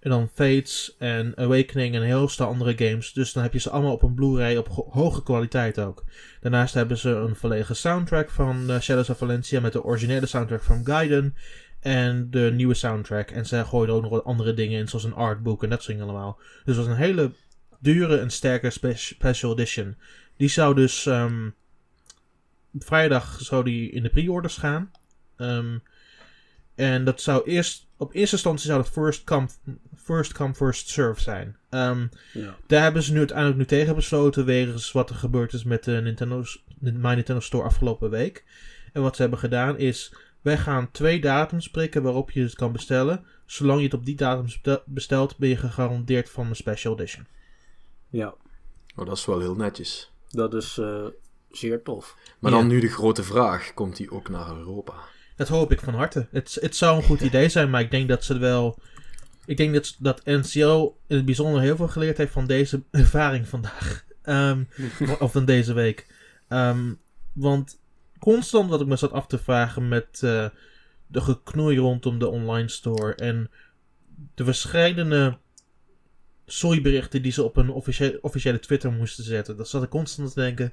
en dan Fates en Awakening en een heel stel andere games. Dus dan heb je ze allemaal op een Blu-ray op hoge kwaliteit ook. Daarnaast hebben ze een volledige soundtrack van uh, Shadows of Valencia met de originele soundtrack van Gaiden. En de nieuwe soundtrack. En ze gooien er ook nog wat andere dingen in, zoals een artbook en dat soort dingen allemaal. Dus het was een hele dure en sterke spe special edition. Die zou dus um, vrijdag zou die in de pre-orders gaan. Um, en dat zou eerst, op eerste instantie zou het first come, first, come, first serve zijn. Um, ja. Daar hebben ze nu uiteindelijk nu tegen besloten, wegens wat er gebeurd is met de Nintendo, My Nintendo Store afgelopen week. En wat ze hebben gedaan is, wij gaan twee datums prikken waarop je het kan bestellen. Zolang je het op die datum bestelt, ben je gegarandeerd van een special edition. Ja. Oh, dat is wel heel netjes. Dat is uh, zeer tof. Maar dan nu de grote vraag: komt hij ook naar Europa? Dat hoop ik van harte. Het, het zou een goed idee zijn, maar ik denk dat ze wel. Ik denk dat, dat NCO in het bijzonder heel veel geleerd heeft van deze ervaring vandaag. Um, of van deze week. Um, want constant wat ik me zat af te vragen met uh, de geknoei rondom de online store en de verschillende sorryberichten die ze op een officiële, officiële Twitter moesten zetten. Dat zat ik constant te denken.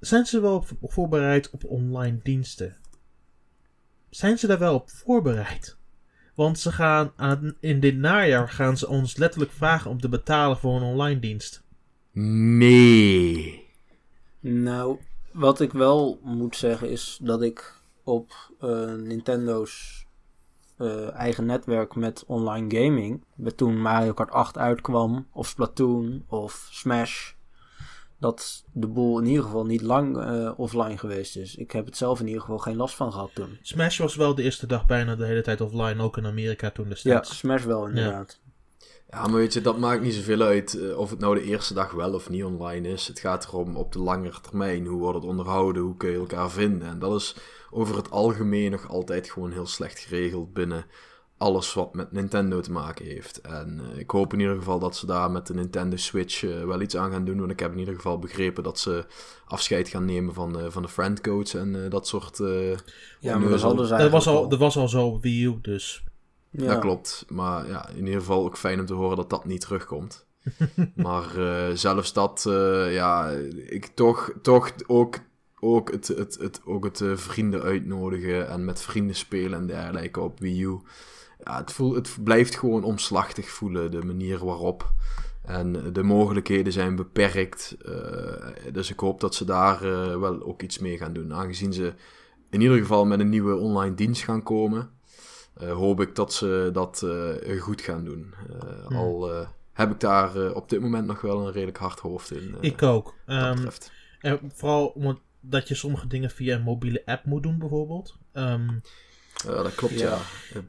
zijn ze wel voorbereid op online diensten? Zijn ze daar wel op voorbereid? Want ze gaan aan, in dit najaar gaan ze ons letterlijk vragen om te betalen voor een online dienst. Nee. Nou, wat ik wel moet zeggen is dat ik op uh, Nintendo's uh, eigen netwerk met online gaming, met toen Mario Kart 8 uitkwam, of Splatoon, of Smash, dat de boel in ieder geval niet lang uh, offline geweest is. Ik heb het zelf in ieder geval geen last van gehad toen. Smash was wel de eerste dag bijna de hele tijd offline, ook in Amerika toen destijds. Ja, Smash wel inderdaad. Ja. maar weet je, dat maakt niet zoveel uit uh, of het nou de eerste dag wel of niet online is. Het gaat erom op de langere termijn. Hoe wordt het onderhouden? Hoe kun je elkaar vinden? En dat is over het algemeen nog altijd gewoon heel slecht geregeld binnen alles wat met Nintendo te maken heeft. En uh, ik hoop in ieder geval dat ze daar met de Nintendo Switch uh, wel iets aan gaan doen. Want ik heb in ieder geval begrepen dat ze afscheid gaan nemen van, uh, van de friendcodes en dat soort. ja, maar dat, dat, was al, dat was al zo op Wii U, dus. Ja. Dat klopt. Maar ja, in ieder geval ook fijn om te horen dat dat niet terugkomt. maar zelfs dat, ja, ik toch, toch ook ook het, het, het, ook het vrienden uitnodigen en met vrienden spelen en dergelijke op Wii U ja, het, voelt, het blijft gewoon omslachtig voelen, de manier waarop. En de mogelijkheden zijn beperkt. Dus ik hoop dat ze daar wel ook iets mee gaan doen. Aangezien ze in ieder geval met een nieuwe online dienst gaan komen, hoop ik dat ze dat goed gaan doen. Hmm. Al heb ik daar op dit moment nog wel een redelijk hard hoofd in. ik ook. Um, en vooral omdat je sommige dingen via een mobiele app moet doen, bijvoorbeeld. Um, ja, dat klopt, ja.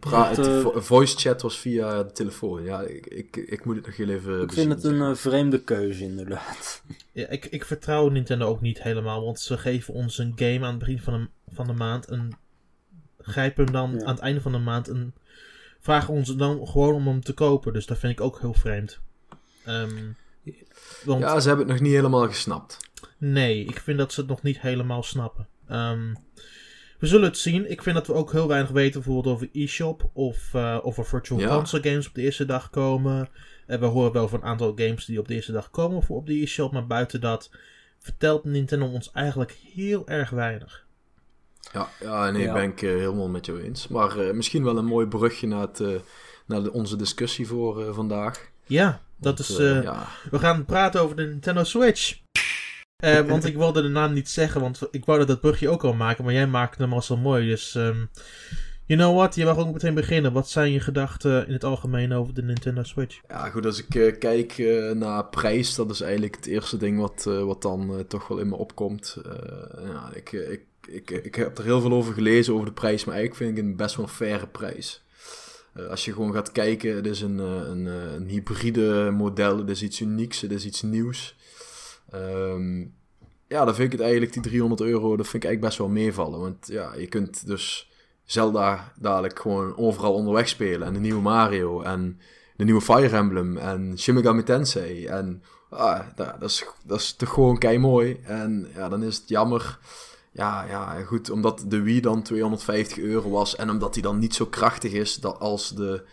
ja. het, uh, voice chat was via de telefoon. Ja, ik, ik, ik moet het nog heel even Ik vind het een uh, vreemde keuze, inderdaad. Ja, ik, ik vertrouw Nintendo ook niet helemaal, want ze geven ons een game aan het begin van de, van de maand en grijpen hem dan ja. aan het einde van de maand en vragen ons dan gewoon om hem te kopen. Dus dat vind ik ook heel vreemd. Um, want... Ja, ze hebben het nog niet helemaal gesnapt. Nee, ik vind dat ze het nog niet helemaal snappen. Um, we zullen het zien. Ik vind dat we ook heel weinig weten bijvoorbeeld over eShop of, uh, of er virtual ja. console games op de eerste dag komen. En we horen wel van een aantal games die op de eerste dag komen voor op de eShop. Maar buiten dat vertelt Nintendo ons eigenlijk heel erg weinig. Ja, ja nee, ja. ben ik uh, helemaal met jou eens. Maar uh, misschien wel een mooi brugje naar, het, naar de, onze discussie voor vandaag. Ja, dat Want, is. Ja. We gaan praten over de Nintendo Switch. Uh, want ik wilde de naam niet zeggen, want ik wou dat dat brugje ook al maken, maar jij maakte hem al zo mooi. Dus, um, you know what, je mag ook meteen beginnen. Wat zijn je gedachten in het algemeen over de Nintendo Switch? Ja, goed, als ik uh, kijk uh, naar prijs, dat is eigenlijk het eerste ding wat, wat dan toch wel in me opkomt. ja, ik, ik, ik, ik heb er heel veel over gelezen over de prijs, maar eigenlijk vind ik een best wel een faire prijs. als je gewoon gaat kijken, het is een, een, een hybride model, het is iets unieks, het is iets nieuws. Um, ja, dan vind ik het eigenlijk, die 300 euro, dat vind ik eigenlijk best wel meevallen. Want ja, je kunt dus Zelda dadelijk gewoon overal onderweg spelen. En de nieuwe Mario en de nieuwe Fire Emblem en Shin Megami Tensei. En ah, dat, dat, is, dat is toch gewoon kei mooi. En ja, dan is het jammer. Ja, ja, goed, omdat de Wii dan 250 euro was en omdat die dan niet zo krachtig is als de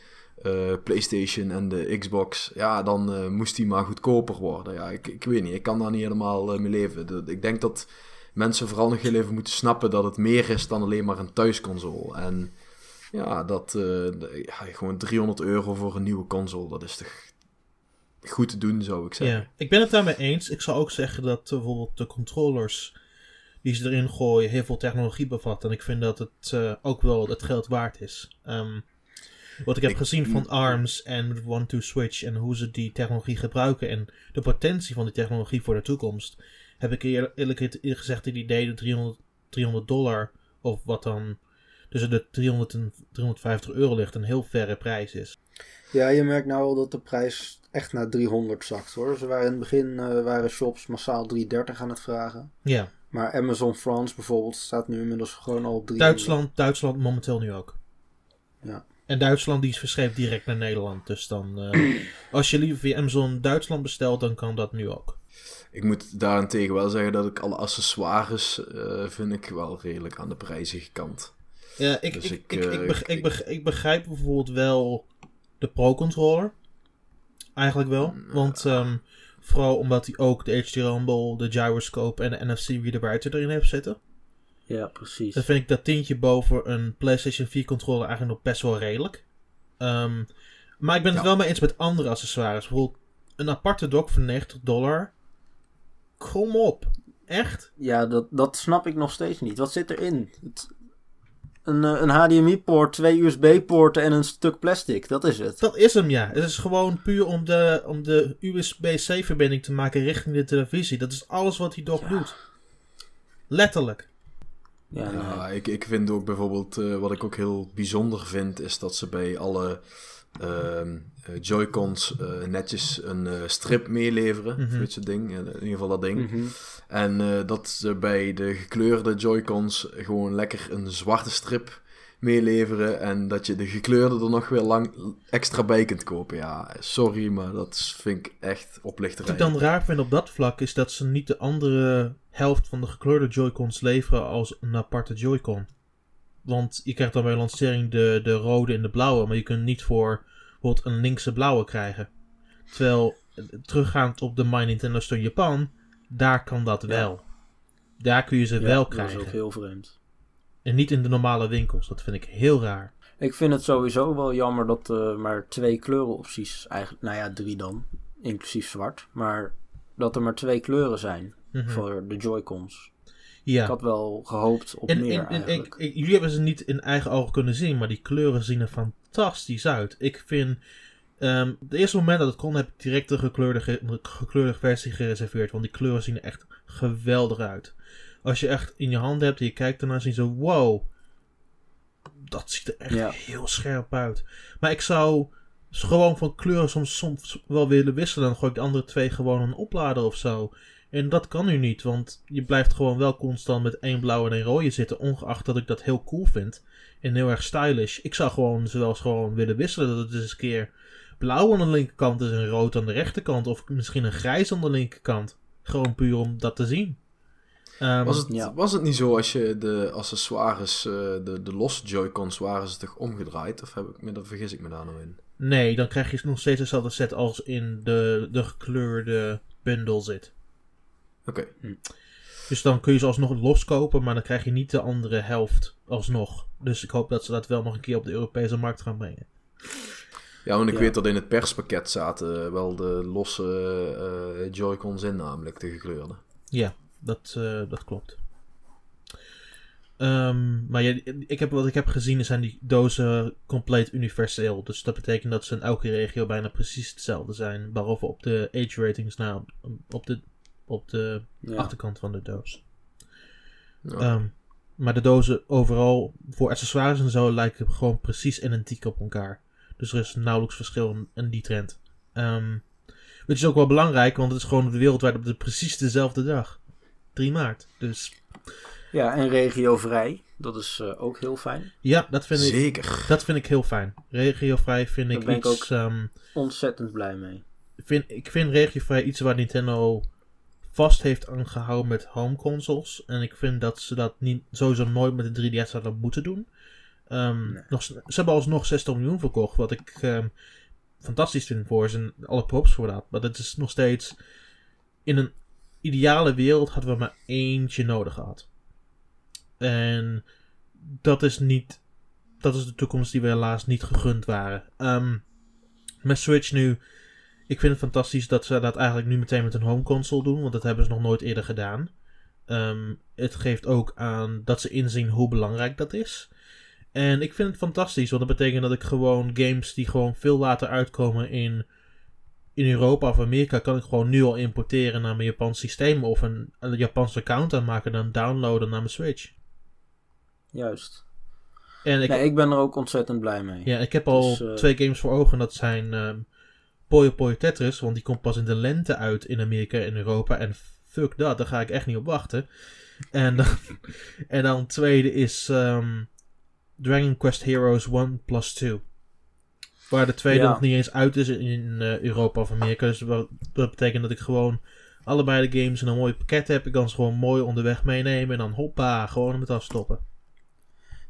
uh, PlayStation en de Xbox, ja, dan uh, moest die maar goedkoper worden. Ja, ik, ik weet niet, ik kan daar niet helemaal uh, mee leven. Ik denk dat mensen vooral nog heel even moeten snappen dat het meer is dan alleen maar een thuisconsole. En ja, dat ja, gewoon 300 euro voor een nieuwe console, dat is toch goed te doen, zou ik zeggen. Ja, ik ben het daarmee eens. Ik zou ook zeggen dat bijvoorbeeld de controllers die ze erin gooien heel veel technologie bevatten. En ik vind dat het ook wel het geld waard is. Um, wat ik heb gezien van ARMS en One-Two-Switch en hoe ze die technologie gebruiken en de potentie van die technologie voor de toekomst, heb ik eerlijk, eerlijk gezegd het idee dat 300, 300 dollar of wat dan tussen de 300 en 350 euro ligt een heel verre prijs is. Ja, je merkt nou al dat de prijs echt naar 300 zakt hoor. Ze waren in het begin uh, waren shops massaal 330 aan het vragen. Ja. Maar Amazon France bijvoorbeeld staat nu inmiddels gewoon al op 300. Duitsland, Duitsland momenteel nu ook. Ja. En Duitsland die is verscheept direct naar Nederland. Dus dan, uh, als je liever via Amazon Duitsland bestelt, dan kan dat nu ook. Ik moet daarentegen wel zeggen dat ik alle accessoires uh, vind ik wel redelijk aan de prijzige kant. Ja, ik, dus ik, ik, ik, ik, ik, begrijp bijvoorbeeld wel de Pro-controller. Eigenlijk wel. Want um, Vooral omdat hij ook de HD Rumble, de gyroscope en de NFC reader erin heeft zitten. Ja, precies. Dan vind ik dat tintje boven een PlayStation 4 controller eigenlijk nog best wel redelijk. Ehm, maar ik ben het wel mee eens met andere accessoires. Bijvoorbeeld een aparte dock van 90 dollar. Kom op. Echt? Ja, dat, dat snap ik nog steeds niet. Wat zit erin? Het, een, eh, een HDMI-poort, twee USB-poorten en een stuk plastic. Dat is het. Dat is hem, ja. Het is gewoon puur om de, om de USB-C-verbinding te maken richting de televisie. Dat is alles wat die dock doet. Letterlijk. Ja, ja ik, ik vind ook bijvoorbeeld, uh, wat ik ook heel bijzonder vind, is dat ze bij alle uh, Joy-Cons uh, netjes een strip meeleveren. Mm -hmm. ding, in ieder geval dat ding. Mm -hmm. En dat ze bij de gekleurde Joy-Cons gewoon lekker een zwarte strip meeleveren. En dat je de gekleurde er nog weer lang extra bij kunt kopen. Ja, sorry, maar dat vind ik echt oplichterij. Wat ik dan raar vind op dat vlak is dat ze niet de andere helft van de gekleurde Joy-Cons leveren als een aparte Joy-Con. Want je krijgt dan bij lancering de, de rode en de blauwe, maar je kunt niet voor bijvoorbeeld een linkse blauwe krijgen. Terwijl, teruggaand op de My Nintendo Store Japan, daar kan dat wel. Daar kun je ze wel Dat krijgen. is ook heel vreemd. En niet in de normale winkels. Dat vind ik heel raar. Ik vind het sowieso wel jammer dat er maar twee kleurenopties eigenlijk, nou ja, drie dan, inclusief zwart, maar dat er maar twee kleuren zijn Mhm. voor de Joy-Cons. Ja. Ik had wel gehoopt op En, meer en, jullie hebben ze niet in eigen ogen kunnen zien, maar die kleuren zien er fantastisch uit. Ik vind. ehm het eerste moment dat het kon, heb ik direct de gekleurde, ge- de gekleurde versie gereserveerd. Want die kleuren zien er echt geweldig uit. Als je echt in je hand hebt en je kijkt ernaar, zie je zo: wow. Dat ziet er echt Ja. heel scherp uit. Maar ik zou gewoon van kleuren soms, soms wel willen wisselen. Dan gooi ik de andere twee gewoon een oplader of zo. En dat kan nu niet, want je blijft gewoon wel constant met één blauw en één rode zitten, ongeacht dat ik dat heel cool vind en heel erg stylish. Ik zou gewoon zelfs gewoon willen wisselen, dat het eens een keer blauw aan de linkerkant is en rood aan de rechterkant, of misschien een grijs aan de linkerkant. Gewoon puur om dat te zien. Ehm, Was het, Ja. was het niet zo als je de accessoires, eh, de, de losse Joy-Cons, waren ze toch omgedraaid? Of heb ik me, dat vergis ik me daar nou in? Nee, dan krijg je nog steeds dezelfde set als in de, de gekleurde bundle zit. Oké. Dus dan kun je ze alsnog loskopen, maar dan krijg je niet de andere helft alsnog. Dus ik hoop dat ze dat wel nog een keer op de Europese markt gaan brengen. Ja, want ik Ja. weet dat in het perspakket zaten wel de losse eh, Joy-Cons in, namelijk de gekleurde. Ja, dat, eh, dat klopt. Ehm, maar ja, ik heb, wat ik heb gezien zijn die dozen compleet universeel. Dus dat betekent dat ze in elke regio bijna precies hetzelfde zijn. Behalve op de age ratings na, op de, op de Ja. achterkant van de doos. Ja. Ehm, maar de dozen overal voor accessoires en zo lijken gewoon precies identiek op elkaar. Dus er is nauwelijks verschil in, in die trend. Ehm het is ook wel belangrijk, want het is gewoon wereldwijd op de precies dezelfde dag. 3 maart. Dus ja, en regiovrij. Dat is eh, ook heel fijn. ja, dat vind, ik, Zeker. dat vind ik heel fijn. Regiovrij vind Daar ik ben ik iets... ehm, Ontzettend blij mee. vind, ik vind regiovrij iets waar Nintendo vast heeft aangehouden met home consoles. En ik vind dat ze dat niet, sowieso nooit met de 3DS hadden moeten doen. Ehm, Nee. nog, ze hebben alsnog 60 miljoen verkocht, wat ik ehm, fantastisch vind voor ze. En alle props voor dat. Maar dat is nog steeds... In een ideale wereld hadden we maar eentje nodig gehad. En dat is niet... Dat is de toekomst die we helaas niet gegund waren. Ehm, met Switch nu... Ik vind het fantastisch dat ze dat eigenlijk nu meteen met een home console doen, want dat hebben ze nog nooit eerder gedaan. Ehm, het geeft ook aan dat ze inzien hoe belangrijk dat is. En ik vind het fantastisch, want dat betekent dat ik gewoon games die gewoon veel later uitkomen in, in Europa of Amerika, kan ik gewoon nu al importeren naar mijn Japans systeem of een, een Japanse account aanmaken en dan downloaden naar mijn Switch. Juist. En ik, nee, ik ben er ook ontzettend blij mee. ja, ik heb al Dus, eh, twee games voor ogen. Dat zijn ehm Puyo Puyo Tetris, want die komt pas in de lente uit in Amerika en Europa. En fuck dat, daar ga ik echt niet op wachten. En dan, en dan tweede is ehm, Dragon Quest Heroes 1 plus 2. Waar de tweede Ja. nog niet eens uit is in eh, Europa of Amerika. Dus wat- dat betekent dat ik gewoon allebei de games in een mooi pakket heb. Ik kan ze gewoon mooi onderweg meenemen. En dan hoppa, gewoon met afstoppen.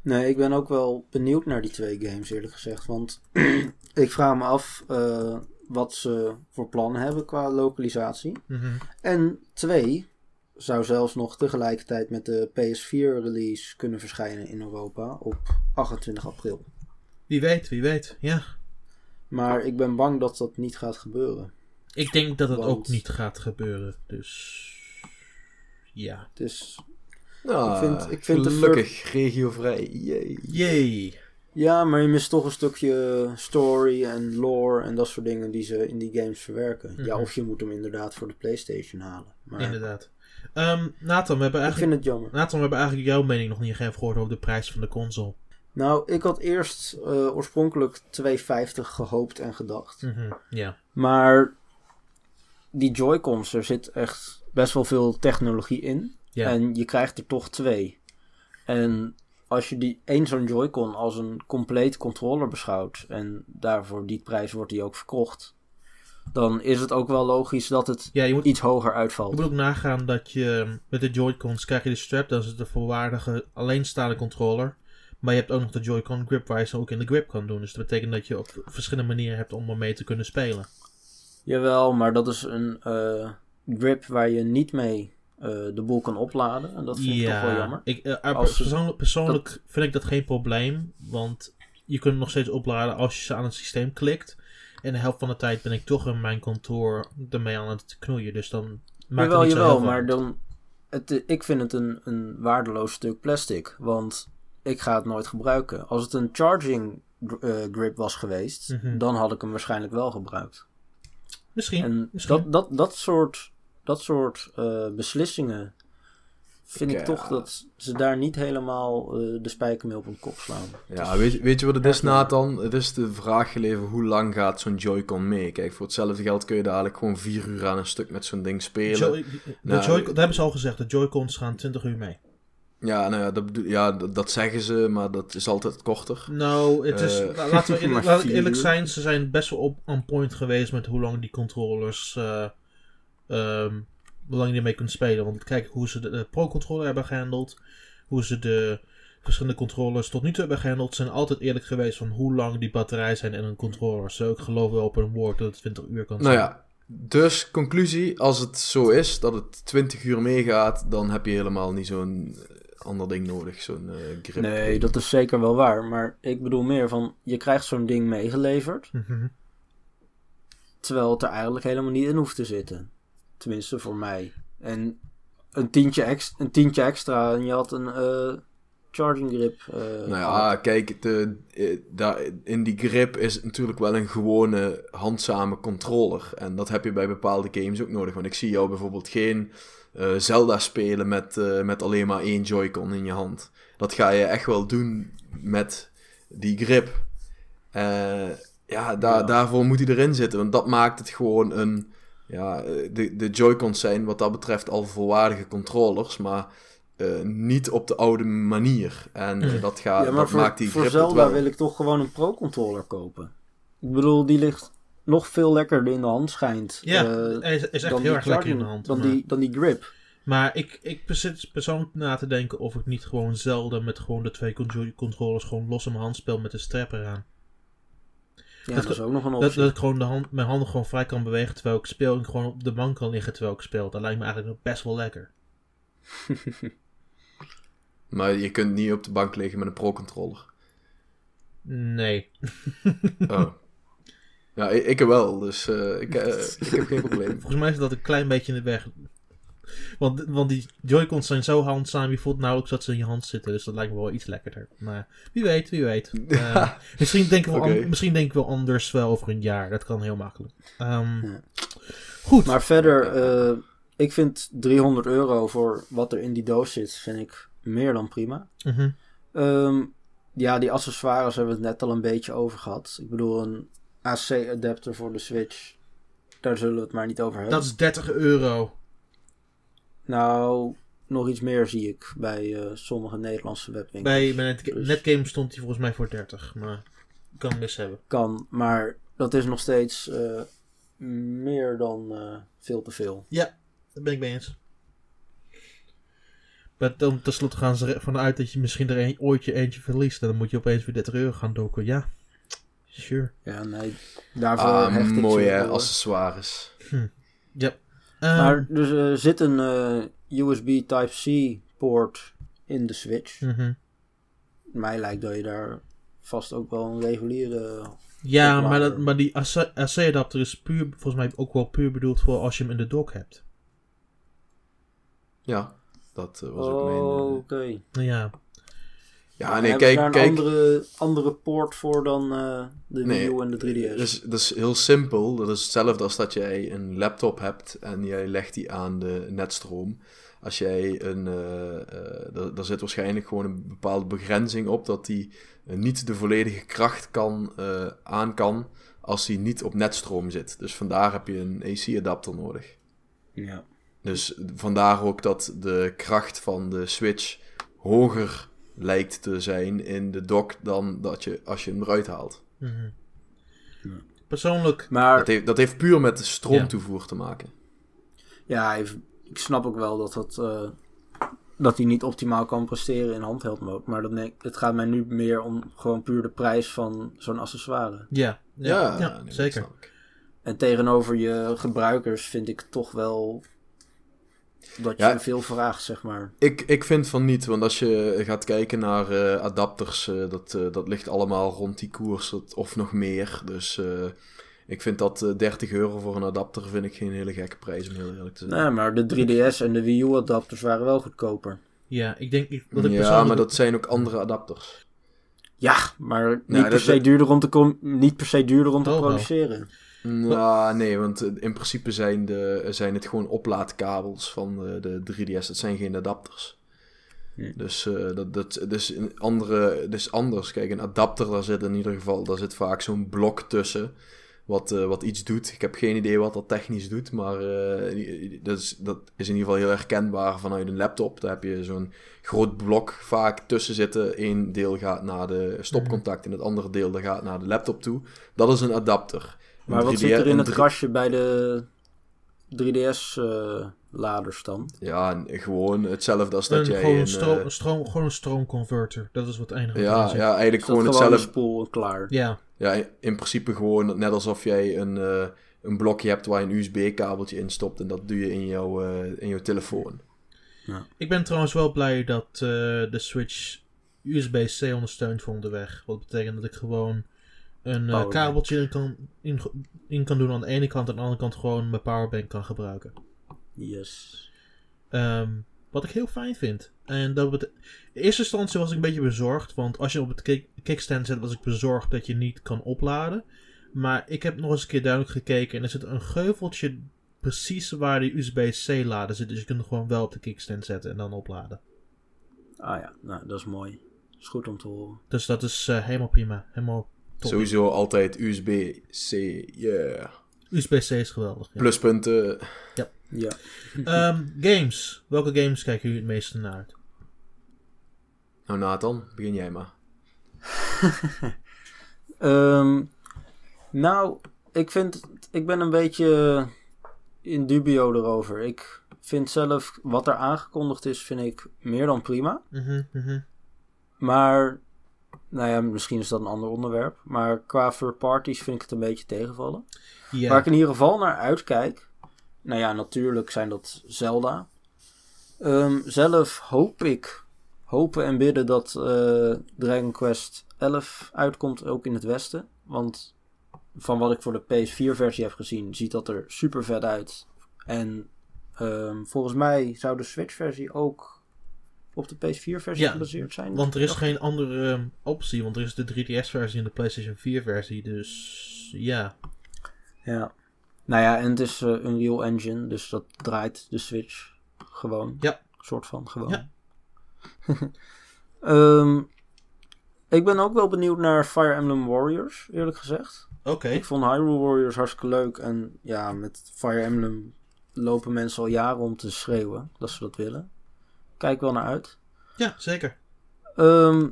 Nee, ik ben ook wel benieuwd naar die twee games, eerlijk gezegd. Want ik vraag me af, eh, wat ze voor plannen hebben qua lokalisatie. Mhm. En twee, zou zelfs nog tegelijkertijd met de PS4-release kunnen verschijnen in Europa op 28 april. Wie weet, wie weet. Ja. Maar ik ben bang dat dat niet gaat gebeuren. Ik denk dat het Want- ook niet gaat gebeuren. Dus. Ja. Dus Nou, Ik vind- ik vind de gelukkig regiovrij. Yay. Yay. Ja, maar je mist toch een stukje story en lore en dat soort dingen die ze in die games verwerken. Ja, Mhm. of je moet hem inderdaad voor de PlayStation halen. Maar Inderdaad. Ehm Nathan, we hebben ik vind eigenlijk. het jammer. Nathan, we hebben eigenlijk jouw mening nog niet even gehoord over de prijs van de console. Nou, ik had eerst eh, oorspronkelijk 2,50 gehoopt en gedacht. Ja. Maar die Joy-Cons, er zit echt best wel veel technologie in. Ja. En je krijgt er toch twee. En als je die één zo'n Joy-Con als een compleet controller beschouwt. En daarvoor die prijs wordt die ook verkocht. Dan is het ook wel logisch dat het ja, je moet, iets hoger je uitvalt. moet ook nagaan dat je ehm, met de Joy-Cons krijg je de strap, dat is de volwaardige alleenstaande controller. Maar je hebt ook nog de Joy-Con grip waar je ze ook in de grip kan doen. Dus dat betekent dat je op verschillende manieren hebt om ermee te kunnen spelen. Jawel, maar dat is een eh, grip waar je niet mee de boel kan opladen. En dat vind ik toch wel jammer. Ik, eh, eh, persoonlijk persoonlijk vind ik dat geen probleem. Want je kunt nog steeds opladen als je ze aan het systeem klikt. En de helft van de tijd ben ik toch in mijn kantoor ermee aan het knoeien. Dus dan maakt Jawel, het niet zo jawel, maar dan... Het, eh, ik vind het een, een waardeloos stuk plastic. Want ik ga het nooit gebruiken. Als het een charging eh, grip was geweest, Mhm. dan had ik hem waarschijnlijk wel gebruikt. Misschien. En misschien. dat, dat, dat soort, dat soort eh, beslissingen vind Ik, ik toch dat ze daar niet helemaal eh, de spijker mee op hun kop slaan. Ja, weet, je- weet je wat het is. Nathan? Het is de vraag geleverd, hoe lang gaat zo'n Joy-Con mee? Kijk, voor hetzelfde geld kun je dadelijk gewoon vier uur aan een stuk met zo'n ding spelen. Joy- de Nou, Joy- dat hebben ze al gezegd. De Joy-Cons gaan 20 uur mee. Ja, nou ja dat, bedoel- ja, dat, dat zeggen ze, maar dat is altijd korter. Nou, het is, Eh, la- laten we eerlijk, laat ik zijn. Ze zijn best wel op on point geweest met hoe lang die controllers. eh ehm, hoe lang je ermee kunt spelen. Want kijk hoe ze de, de Pro-controller hebben gehandeld. Hoe ze de verschillende controllers tot nu toe hebben gehandeld. Ze zijn altijd eerlijk geweest van hoe lang die batterij zijn in een controller. Zo ik geloof wel op een woord dat het 20 uur kan Nou zijn. ja, dus conclusie, als het zo is dat het 20 uur meegaat, dan heb je helemaal niet zo'n eh, ander ding nodig, zo'n eh, grip. Nee, dat is zeker wel waar. Maar ik bedoel meer van, je krijgt zo'n ding meegeleverd. Mhm. Terwijl het er eigenlijk helemaal niet in hoeft te zitten. Tenminste, voor mij. En een tientje, ex een tientje extra en je had een eh, charging grip. eh, Nou ja, kijk, de, eh, daar, in die grip is het natuurlijk wel een gewone handzame controller. En dat heb je bij bepaalde games ook nodig. Want ik zie jou bijvoorbeeld geen Zelda spelen met, met alleen maar één Joy-Con in je hand. Dat ga je echt wel doen met die grip. Ja, daar, Ja. daarvoor moet hij erin zitten. Want dat maakt het gewoon een... Ja, eh, de, de Joy-Cons zijn wat dat betreft al volwaardige controllers, maar eh, niet op de oude manier. En eh, Mm. dat, gaat, ja, maar dat voor, maakt die voor grip het Zelda wel. wil ik toch gewoon een Pro-controller kopen. Ik bedoel, die ligt nog veel lekkerder in de hand schijnt. Ja, eh, is, is echt dan heel die erg lekker in de hand. Dan, maar- die, dan die grip. Maar ik, ik zit persoonlijk na te denken of ik niet gewoon zelden met gewoon de twee con- controllers gewoon los in mijn hand speel met de strap eraan. Ja, Dat- dat, is ook nog een Dat, optie. dat ik gewoon de hand, mijn handen gewoon vrij kan bewegen terwijl ik speel en gewoon op de bank kan liggen terwijl ik speel. Dat lijkt me eigenlijk nog best wel lekker. Maar je kunt niet op de bank liggen met een pro-controller. Nee. Oh. ja, ik, ik wel, dus eh, ik, eh, ik heb geen probleem. Volgens mij is dat een klein beetje in de weg. Want, want die Joy-Cons zijn zo handzaam, je voelt nauwelijks dat ze in je hand zitten. Dus dat lijkt me wel iets lekkerder. Maar wie weet, wie weet. Eh, misschien, denken we misschien denken we anders wel over een jaar. Dat kan heel makkelijk. Ehm, Ja. Goed. Maar verder, eh, ik vind 300 euro voor wat er in die doos zit, vind ik meer dan prima. Mhm. Ehm, ja, die accessoires hebben we het net al een beetje over gehad. Ik bedoel, een AC-adapter voor de Switch. Daar zullen we het maar niet over hebben. Dat is 30 euro. Nou, nog iets meer zie ik bij eh, sommige Nederlandse webwinkels. Bij bij Net- Dus- Netgame stond hij volgens mij voor 30. Maar kan het mis hebben. Kan, maar dat is nog steeds eh, meer dan eh, veel te veel. Daar ben ik mee eens. Maar dan tenslotte gaan ze ervan uit dat je misschien er een, ooit je eentje verliest. En dan moet je opeens weer 30 euro gaan dokken. Ja. Sure. Ja, nee, daarvoor Ah, hecht ik mooi ze hè, wel. Maar Ehm, dus er zit een eh, USB Type-C poort in de Switch. mhm. Mij lijkt dat je daar vast ook wel een reguliere... Ja, maar, dat, maar die AC-adapter is puur, volgens mij ook wel puur bedoeld voor als je hem in de dock hebt. Ja, dat eh, was ook mijn... Oh, eh, oké. Ja, Ja, nee, kijk, daar een kijk. andere, andere poort voor dan eh, de Nee, Wii U en de 3DS? Dat is, dat is heel simpel. Dat is hetzelfde als dat jij een laptop hebt en jij legt die aan de netstroom. Als jij een. eh eh, daar- zit waarschijnlijk gewoon een bepaalde begrenzing op dat die eh, niet de volledige kracht kan, eh, aan kan als die niet op netstroom zit. Dus vandaar heb je een AC-adapter nodig. Ja. Dus vandaar ook dat de kracht van de Switch hoger lijkt te zijn in de dock dan dat je als je hem eruit haalt. mhm. Ja. persoonlijk, Maar Dat heeft, dat heeft puur met de Ja. stroomtoevoer te maken. ja, ik snap ook wel dat dat... eh, dat hij niet optimaal kan presteren in handheld mode. Maar dat het gaat mij nu meer om gewoon puur de prijs van zo'n accessoire. ja, ja, ja, nee, dat zeker. En tegenover je gebruikers vind ik toch wel dat je Ja. veel vraagt, zeg maar. Ik, ik vind van niet, want als je gaat kijken naar eh, adapters, eh, dat, eh, dat ligt allemaal rond die koers dat- of nog meer. Dus eh, ik vind dat eh, 30 euro voor een adapter vind ik geen hele gekke prijs, om heel eerlijk te zijn. Nee, maar de 3DS en de Wii U adapters waren wel goedkoper. Ja, ik denk ik, dat ik ja, persoonlijk... maar dat zijn ook andere adapters. Ja, maar niet Nou, per se duurder om te, com- niet per se duurder om te Oh, wel. Nou, nee, want eh, in principe zijn, de, zijn het gewoon oplaadkabels van de, de 3DS. Het zijn geen adapters. Hm. Dus, eh, dat, dat dus een andere, dus anders. Kijk, een adapter, daar zit in ieder geval daar zit vaak zo'n blok tussen. Wat, eh, wat iets doet. Ik heb geen idee wat dat technisch doet. Maar eh, dat, is, dat is in ieder geval heel herkenbaar vanuit een laptop. Daar heb je zo'n groot blok vaak tussen zitten. Eén deel gaat naar de stopcontact en het andere deel dat gaat naar de laptop toe. Dat is een adapter. Maar wat 3D zit er in het 3D kastje bij de 3DS-laders dan? Ja, en gewoon hetzelfde als dat een, jij gewoon, een een... stroom, eh, een stroom, gewoon een stroomconverter. Dat is wat wat ja, ja, eigenlijk Is gewoon hetzelfde. spoel klaar? Ja, Ja, in principe gewoon net alsof jij een, eh, een blokje hebt waar je een USB-kabeltje in stopt. En dat doe je in jouw, eh, in jouw telefoon. Ik ben trouwens wel blij dat eh, de Switch USB-C ondersteunt voor onderweg. Wat betekent dat ik gewoon een eh, kabeltje in kan, in, in kan doen aan de ene kant en aan de andere kant gewoon mijn powerbank kan gebruiken. Yes. Ehm, wat ik heel fijn vind. En dat in eerste instantie was ik een beetje bezorgd, want als je op het kick- kickstand zet, was ik bezorgd dat je niet kan opladen. Maar ik heb nog eens een keer duidelijk gekeken en er zit een geuveltje precies waar die USB-C-lader zit. Dus je kunt hem gewoon wel op de kickstand zetten en dan opladen. Ah ja, nou, dat is mooi. is goed om te horen. Dus dat is eh, helemaal prima. Helemaal top. Sowieso altijd USB-C, yeah. USB-C is geweldig. Ja. Pluspunten. Ja. Ehm, games. Welke games kijken jullie het meeste naar uit? Nou Nathan, begin jij maar. Ehm, nou, ik vind, ik ben een beetje in dubio erover. Ik vind zelf wat er aangekondigd is, vind ik meer dan prima. Mhm, mhm. Maar, nou ja, misschien is dat een ander onderwerp. Maar qua third parties vind ik het een beetje tegenvallen. Ja. Waar ik in ieder geval naar uitkijk. Nou ja, natuurlijk zijn dat Zelda. Ehm, zelf hoop ik, hopen en bidden dat eh, Dragon Quest 11 uitkomt, ook in het Westen. Want van wat ik voor de PS4-versie heb gezien, ziet dat er super vet uit. En ehm, volgens mij zou de Switch-versie ook op de PS4-versie Ja, gebaseerd zijn. Want er is geen andere ehm, optie, want er is de 3DS-versie en de PlayStation 4-versie. Dus ja. Ja. Nou ja, en het is eh, Unreal Engine, dus dat draait de Switch gewoon. Ja. Soort van gewoon. Ja. Ehm, ik ben ook wel benieuwd naar Fire Emblem Warriors, eerlijk gezegd. Oké. Ik vond Hyrule Warriors hartstikke leuk. En ja, met Fire Emblem lopen mensen al jaren om te schreeuwen dat ze dat willen. Kijk wel naar uit. Ja, zeker. Ehm,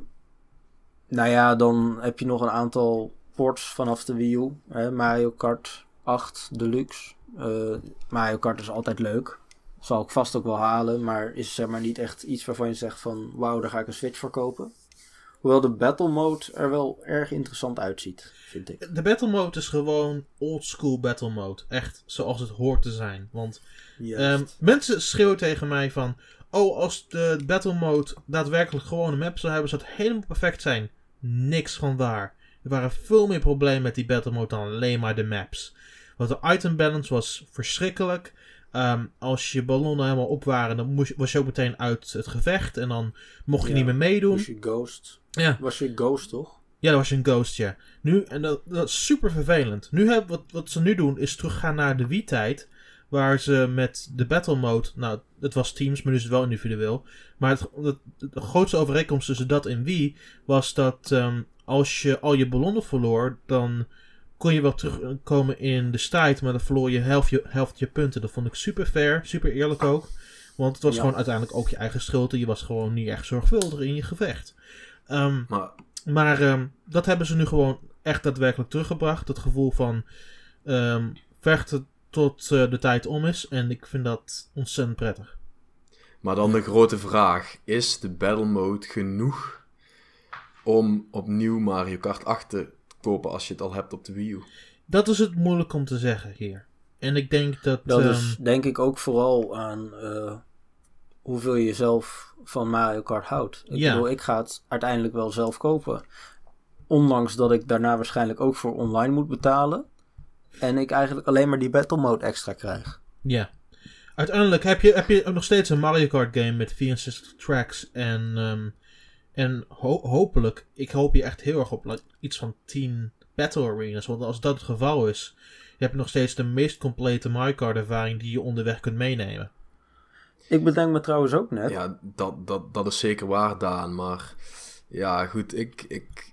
nou ja, dan heb je nog een aantal ports vanaf de Wii U. Hè? Mario Kart 8 Deluxe. Eh, Mario Kart is altijd leuk. Zal ik vast ook wel halen, maar is zeg maar niet echt iets waarvan je zegt van... Wauw, daar ga ik een Switch voor kopen. Hoewel de battle mode er wel erg interessant uitziet, vind ik. De battle mode is gewoon old school battle mode. Echt zoals het hoort te zijn. Want um, mensen schreeuwen tegen mij van... Oh, als de battle mode daadwerkelijk gewoon een map zou hebben, zou het helemaal perfect zijn. Niks van waar. Er waren veel meer problemen met die battle mode dan alleen maar de maps. Want de item balance was verschrikkelijk. Ehm, als je ballonnen helemaal op waren, dan moest, was je ook meteen uit het gevecht. En dan mocht je niet meer meedoen. Was je ghost. Ja. Was je ghost, toch? Ja, dat was je een ghost, ja. Nu, en dat, dat is super vervelend. Nu heb, wat, wat ze nu doen, is teruggaan naar de Wii-tijd. Waar ze met de battle mode, nou, het was teams, maar nu is het wel individueel. Maar het, het, de grootste overeenkomst tussen dat en Wii was dat um, als je al je ballonnen verloor, dan kon je wel terugkomen in de strijd, maar dan verloor je helft je, helft je punten. Dat vond ik super fair, super eerlijk ook. Want het was gewoon uiteindelijk ook je eigen schuld en je was gewoon niet echt zorgvuldig in je gevecht. Um, maar maar um, dat hebben ze nu gewoon echt daadwerkelijk teruggebracht. Het gevoel van um, vechten tot uh, de tijd om is. En ik vind dat ontzettend prettig. Maar dan de grote vraag: is de battle mode genoeg om opnieuw Mario Kart 8 te kopen als je het al hebt op de Wii U? Dat is het moeilijk om te zeggen hier. En ik denk dat. Dat is um, denk ik ook vooral aan uh, hoeveel je zelf van Mario Kart houdt. Ik ja. bedoel, ik ga het uiteindelijk wel zelf kopen. Ondanks dat ik daarna waarschijnlijk ook voor online moet betalen. En ik eigenlijk alleen maar die battle mode extra krijg. Ja. Uiteindelijk heb je, heb je nog steeds een Mario Kart game met 64 tracks. En, um, en ho hopelijk, ik hoop je echt heel erg op like, iets van 10 battle arenas. Want als dat het geval is, heb je nog steeds de meest complete Mario Kart ervaring die je onderweg kunt meenemen. Ik bedenk me trouwens ook net. Ja, dat, dat, dat is zeker waar, Daan. Maar ja, goed, ik, ik,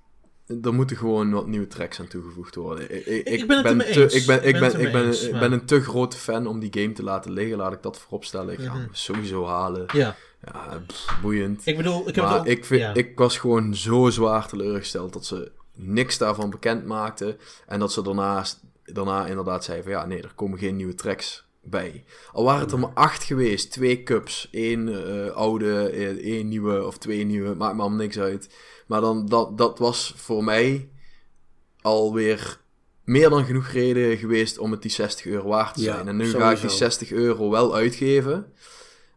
er moeten gewoon wat nieuwe tracks aan toegevoegd worden. Ik, ik, ik ben, ben te, ik ben, ik ben, ik ben, eens, ik ben een te grote fan om die game te laten liggen. Laat ik dat vooropstellen. Ik ga hem sowieso halen. Ja. Ja, pff, boeiend. Ik bedoel, ik heb maar ik, vind, ja. ik was gewoon zo zwaar teleurgesteld dat ze niks daarvan bekend maakten. En dat ze daarnaast, daarna inderdaad zeiden van ja, nee, er komen geen nieuwe tracks bij. Al waren het er maar acht geweest, twee cups, één uh, oude, één nieuwe of twee nieuwe, maakt me allemaal niks uit. Maar dan, dat, dat was voor mij alweer meer dan genoeg reden geweest om het die 60 euro waard te zijn. Ja, en nu sowieso. ga ik die 60 euro wel uitgeven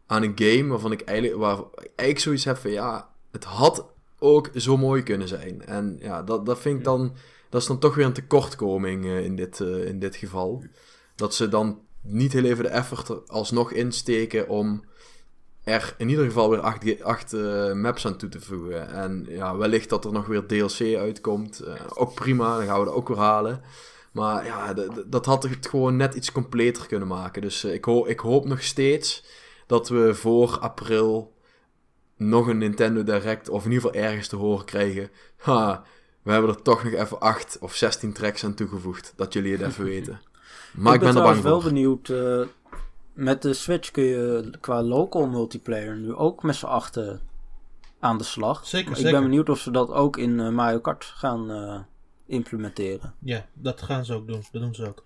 aan een game waarvan ik eigenlijk, waar ik eigenlijk zoiets heb van ja, het had ook zo mooi kunnen zijn. En ja, dat, dat vind ik dan, dat is dan toch weer een tekortkoming uh, in, dit, uh, in dit geval. Dat ze dan niet heel even de effort er alsnog insteken om er in ieder geval weer acht, acht uh, maps aan toe te voegen. En ja, wellicht dat er nog weer DLC uitkomt. Uh, ook prima, dan gaan we dat ook weer halen. Maar ja, dat had het gewoon net iets completer kunnen maken. Dus uh, ik, ho ik hoop nog steeds dat we voor april nog een Nintendo Direct, of in ieder geval ergens te horen krijgen. Ha, we hebben er toch nog even 8 of 16 tracks aan toegevoegd. Dat jullie het even weten. Maar ik ben, ik ben er bang wel benieuwd. Met de Switch kun je qua local multiplayer nu ook met z'n achten aan de slag. Zeker, ik zeker. ben benieuwd of ze dat ook in uh, Mario Kart gaan uh, implementeren. Ja, dat gaan ze ook doen. Dat doen ze ook.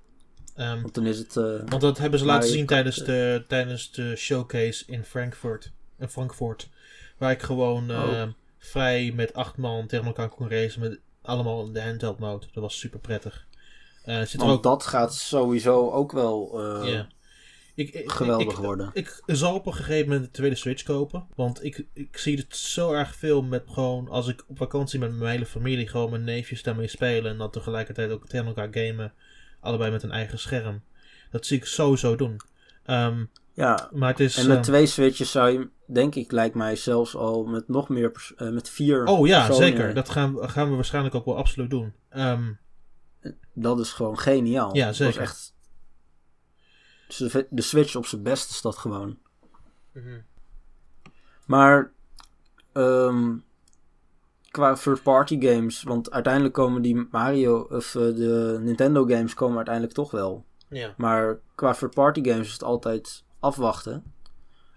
Um, want dan is het. want dat hebben ze laten zien tijdens de, tijdens de showcase in Frankfurt. In Frankfurt. Waar ik gewoon oh. vrij met acht man tegen elkaar kon racen. Met allemaal in de handheld mode. Dat was super prettig. Uh, zit Want ook... dat gaat sowieso ook wel uh, yeah. Ik, ik, geweldig worden. Ik, zal op een gegeven moment de tweede Switch kopen. Want ik, ik zie het zo erg veel met gewoon... Als ik op vakantie met mijn hele familie gewoon mijn neefjes daarmee spelen... en dan tegelijkertijd ook tegen elkaar gamen. Allebei met een eigen scherm. Dat zie ik sowieso doen. Um, ja, maar het is, en met um, twee Switches zou je, denk ik, lijkt mij zelfs al met nog meer... Uh, met vier Oh ja, zeker. Dat gaan, gaan we waarschijnlijk ook wel absoluut doen. Um, dat is gewoon geniaal. Ja, zeker. Dat echt... De Switch op zijn best is dat gewoon. Mm -hmm. Maar um, qua third-party games, want uiteindelijk komen die Mario of uh, de Nintendo games komen uiteindelijk toch wel. Ja. Maar qua third-party games is het altijd afwachten.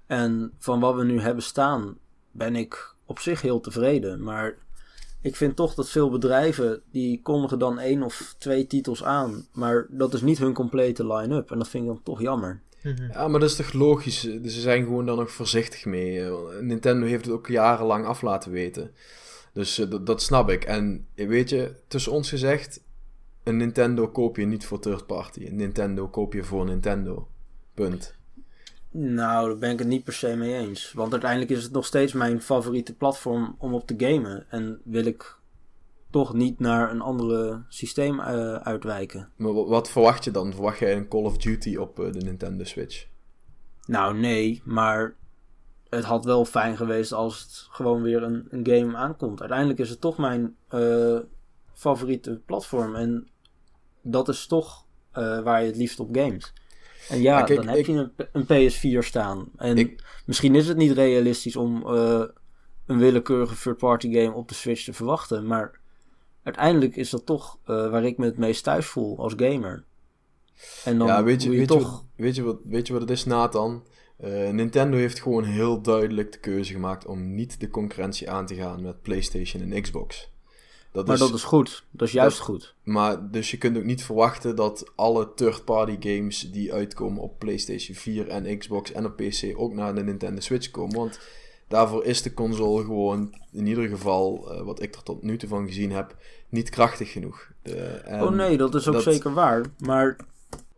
En van wat we nu hebben staan, ben ik op zich heel tevreden. Maar ik vind toch dat veel bedrijven die kondigen dan één of twee titels aan, maar dat is niet hun complete line-up en dat vind ik dan toch jammer. Mhm. Ja, maar dat is toch logisch? Dus ze zijn gewoon daar nog voorzichtig mee. Nintendo heeft het ook jarenlang af laten weten. Dus uh, dat snap ik. En weet je, tussen ons gezegd, een Nintendo koop je niet voor third party. Een Nintendo koop je voor Nintendo. Punt. Nou, daar ben ik het niet per se mee eens. Want uiteindelijk is het nog steeds mijn favoriete platform om op te gamen. En wil ik toch niet naar een andere systeem uh, uitwijken. Maar wat verwacht je dan? Verwacht jij een Call of Duty op uh, de Nintendo Switch? Nou, nee, maar het had wel fijn geweest als het gewoon weer een, een game aankomt. Uiteindelijk is het toch mijn uh, favoriete platform. En dat is toch waar je het liefst op games. En ja, dan heb je een, een, PS4 staan. En misschien is het niet realistisch om een willekeurige third-party game op de Switch te verwachten. Maar uiteindelijk is dat toch uh, waar ik me het meest thuis voel als gamer. En dan ja, weet je, weet, toch... je wat, weet, je wat, weet je wat het is, Nathan? Uh, Nintendo heeft gewoon heel duidelijk de keuze gemaakt om niet de concurrentie aan te gaan met PlayStation en Xbox. Dat maar is, dat is goed. Dat is juist goed. Maar dus je kunt ook niet verwachten dat alle third-party games die uitkomen op PlayStation 4 en Xbox en op PC ook naar de Nintendo Switch komen. Want daarvoor is de console gewoon, in ieder geval, uh, wat ik er tot nu toe van gezien heb, niet krachtig genoeg. oh nee, dat is ook zeker waar. Maar,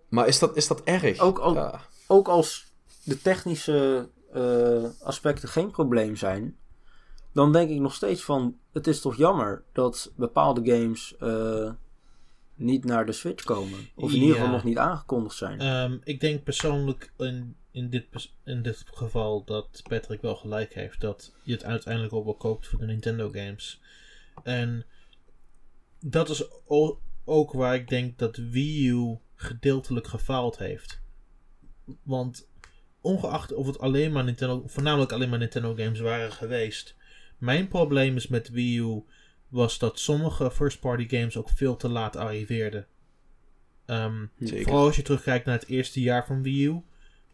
maar is, dat, is dat erg? Ook, ook, ook als de technische uh, aspecten geen probleem zijn, dan denk ik nog steeds van: het is toch jammer dat bepaalde games uh, niet naar de Switch komen. Of in ieder geval nog niet aangekondigd zijn. Um, ik denk persoonlijk in, in, dit, in dit geval dat Patrick wel gelijk heeft dat je het uiteindelijk ook wel koopt voor de Nintendo games. En dat is ook waar ik denk dat Wii U gedeeltelijk gefaald heeft. Want ongeacht of het alleen maar Nintendo, voornamelijk alleen maar Nintendo games waren geweest. Mijn probleem is met Wii U was dat sommige first party games ook veel te laat arriveerden. Um, vooral als je terugkijkt naar het eerste jaar van Wii U.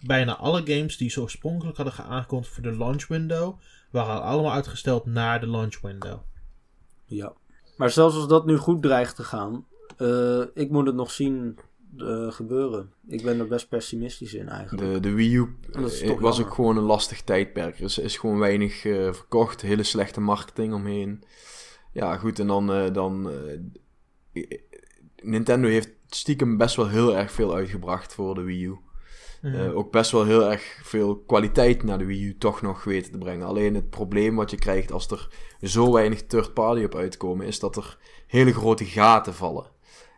Bijna alle games die ze oorspronkelijk hadden aangekondigd voor de launch window, waren allemaal uitgesteld naar de launch window. Ja. Maar zelfs als dat nu goed dreigt te gaan, uh, ik moet het nog zien uh, gebeuren. Ik ben er best pessimistisch in eigenlijk. De, de Wii U eh, was ook gewoon een lastig tijdperk. Er is, is gewoon weinig uh, verkocht, hele slechte marketing omheen. Ja, goed, en dan. dan Nintendo heeft stiekem best wel heel erg veel uitgebracht voor de Wii U. Mhm. ook best wel heel erg veel kwaliteit naar de Wii U toch nog weten te brengen. Alleen het probleem wat je krijgt als er zo weinig third party op uitkomen, is dat er hele grote gaten vallen.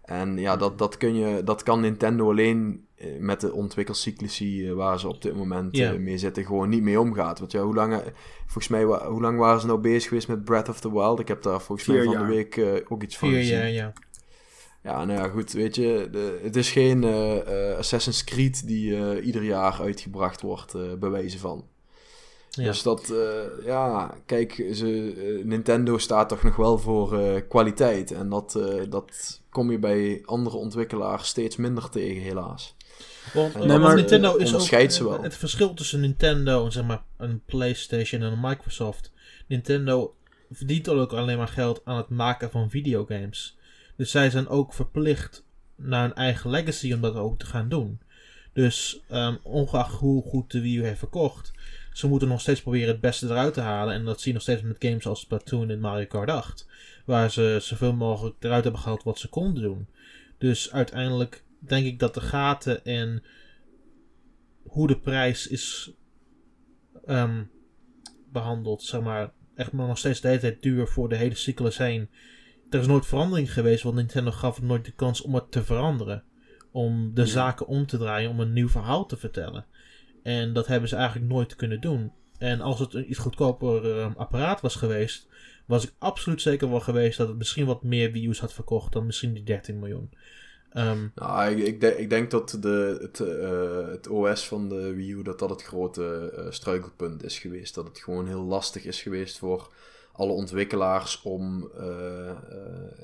En ja, dat, dat, kun je, dat kan Nintendo alleen eh, met de ontwikkelcyclusie eh, waar ze op dit moment eh, mee zitten, gewoon niet mee omgaat. Want ja, hoe lang, volgens mij, hoe lang waren ze nou bezig geweest met Breath of the Wild? Ik heb daar volgens mij van de week ook iets van Vier gezien. Jaar, ja. Ja, nou ja, goed, weet je, de, het is geen Assassin's Creed die ieder jaar uitgebracht wordt, bewijzen van. Dus dat, uh, ja, kijk, ze, uh, Nintendo staat toch nog wel voor uh, kwaliteit. En dat, dat kom je bij andere ontwikkelaars steeds minder tegen, helaas. Want, nee, maar Nintendo is ook, wel. het verschil tussen Nintendo en zeg maar een PlayStation en een Microsoft. Nintendo verdient ook alleen maar geld aan het maken van videogames. Dus zij zijn ook verplicht naar een eigen legacy om dat ook te gaan doen. Dus um, ongeacht hoe goed de Wii U heeft verkocht, ze moeten nog steeds proberen het beste eruit te halen. En dat zie je nog steeds met games als Splatoon en Mario Kart 8. Waar ze zoveel mogelijk eruit hebben gehaald wat ze konden doen. Dus uiteindelijk denk ik dat de gaten en hoe de prijs is um, behandeld, zeg maar, echt maar nog steeds de hele tijd duur voor de hele cyclus heen. Er is nooit verandering geweest, want Nintendo gaf nooit de kans om het te veranderen. Om de zaken om te draaien, om een nieuw verhaal te vertellen. En dat hebben ze eigenlijk nooit kunnen doen. En als het een iets goedkoper uh, apparaat was geweest, was ik absoluut zeker wel geweest dat het misschien wat meer Wii U's had verkocht dan misschien die 13 miljoen. Um, nou, ik, ik, denk, ik, denk dat de, het, uh, het OS van de Wii U dat dat het grote uh, struikelpunt is geweest. Dat het gewoon heel lastig is geweest voor alle ontwikkelaars om uh,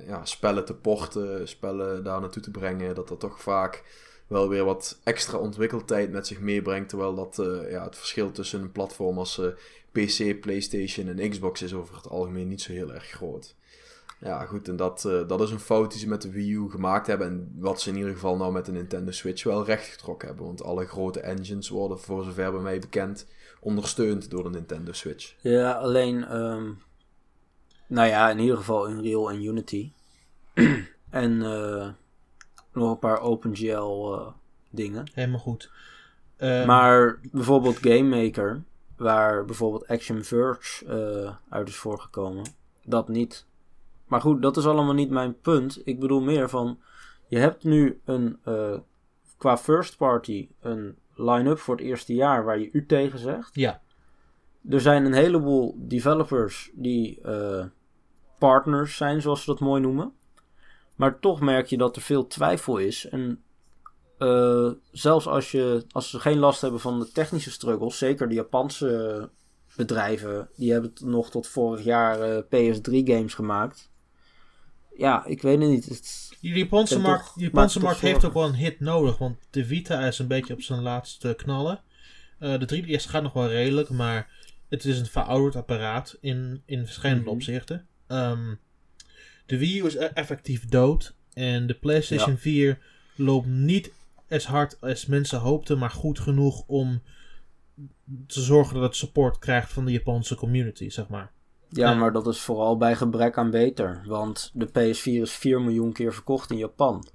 ja, spellen te porten, spellen daar naartoe te brengen. Dat dat toch vaak wel weer wat extra ontwikkeltijd met zich meebrengt. Terwijl dat, uh, ja, het verschil tussen een platform als uh, PC, PlayStation en Xbox is over het algemeen niet zo heel erg groot. Ja, goed, en dat, uh, dat is een fout die ze met de Wii U gemaakt hebben. En wat ze in ieder geval nou met de Nintendo Switch wel rechtgetrokken hebben. Want alle grote engines worden, voor zover bij mij bekend, ondersteund door de Nintendo Switch. Ja, alleen um, Nou ja, in ieder geval Unreal en Unity. en uh, nog een paar OpenGL uh, dingen. Helemaal goed. Um, maar bijvoorbeeld Game Maker, waar bijvoorbeeld Action Verge uh, uit is voorgekomen, dat niet. Maar goed, dat is allemaal niet mijn punt. Ik bedoel meer van, je hebt nu een, qua first party, een line-up voor het eerste jaar waar je u tegen zegt. Ja. Er zijn een heleboel developers die partners zijn, zoals ze dat mooi noemen. Maar toch merk je dat er veel twijfel is. En uh, zelfs als, je, als ze geen last hebben van de technische struggles, zeker de Japanse bedrijven, die hebben nog tot vorig jaar uh, PS3-games gemaakt. Ja, ik weet het niet. Het die Japanse markt, Japanse markt heeft ook wel een hit nodig, want de Vita is een beetje op zijn laatste knallen. Uh, de 3DS gaat nog wel redelijk, maar het is een verouderd apparaat in, in verschillende mm -hmm. opzichten. Um, de Wii U is e- effectief dood. En de PlayStation ja. 4 loopt niet as hard als mensen hoopten, maar goed genoeg om te zorgen dat het support krijgt van de Japanse community, zeg maar. Ja, maar dat is vooral bij gebrek aan beter. Want de PS4 is 4 miljoen keer verkocht in Japan.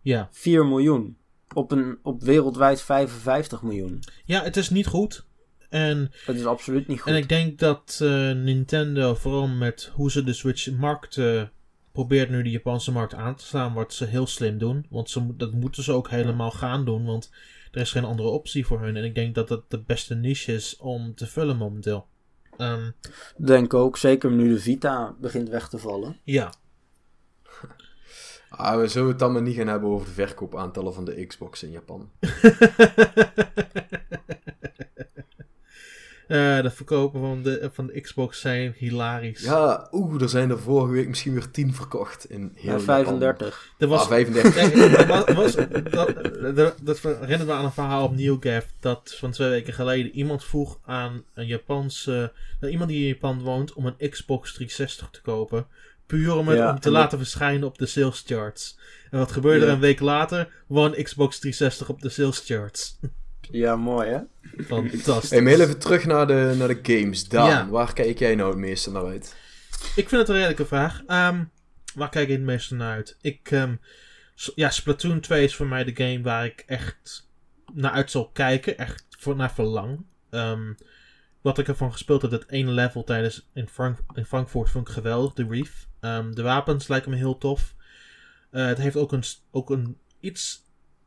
Ja. 4 miljoen. Op, een, op wereldwijd 55 miljoen. Ja, het is niet goed. En, het is absoluut niet goed. En ik denk dat uh, Nintendo, vooral met hoe ze de Switch markt uh, probeert nu de Japanse markt aan te slaan, wat ze heel slim doen. Want ze, dat moeten ze ook helemaal gaan doen, want er is geen andere optie voor hun. En ik denk dat dat de beste niche is om te vullen momenteel. Um, denk ook, zeker nu de Vita begint weg te vallen. Ja. Ah, we zullen het dan maar niet gaan hebben over de verkoopaantallen van de Xbox in Japan. Uh, de verkopen van de, van de Xbox zijn hilarisch. Ja, oeh, er zijn er vorige week misschien weer 10 verkocht in heel ja, 35. Er was, ah, 35. er was, dat, dat, dat herinnert me aan een verhaal op NewGaf dat van twee weken geleden iemand vroeg aan een Japanse, nou, iemand die in Japan woont om een Xbox 360 te kopen. Puur om het ja, om te laten dat... verschijnen op de sales charts. En wat gebeurde ja. er een week later? One Xbox 360 op de sales charts. Ja, mooi hè? Fantastisch. Hey, maar heel even terug naar de, naar de games. Daan, ja. waar kijk jij nou het meeste naar uit? Ik vind het een redelijke vraag. Um, waar kijk ik het meeste naar uit? Ik, um, ja, Splatoon 2 is voor mij de game waar ik echt naar uit zal kijken. Echt voor, naar verlang. Um, wat ik ervan gespeeld heb, dat ene level tijdens in, Frank in Frankfurt vond ik geweldig. De Reef. de wapens lijken me heel tof. Uh, het heeft ook een, ook een iets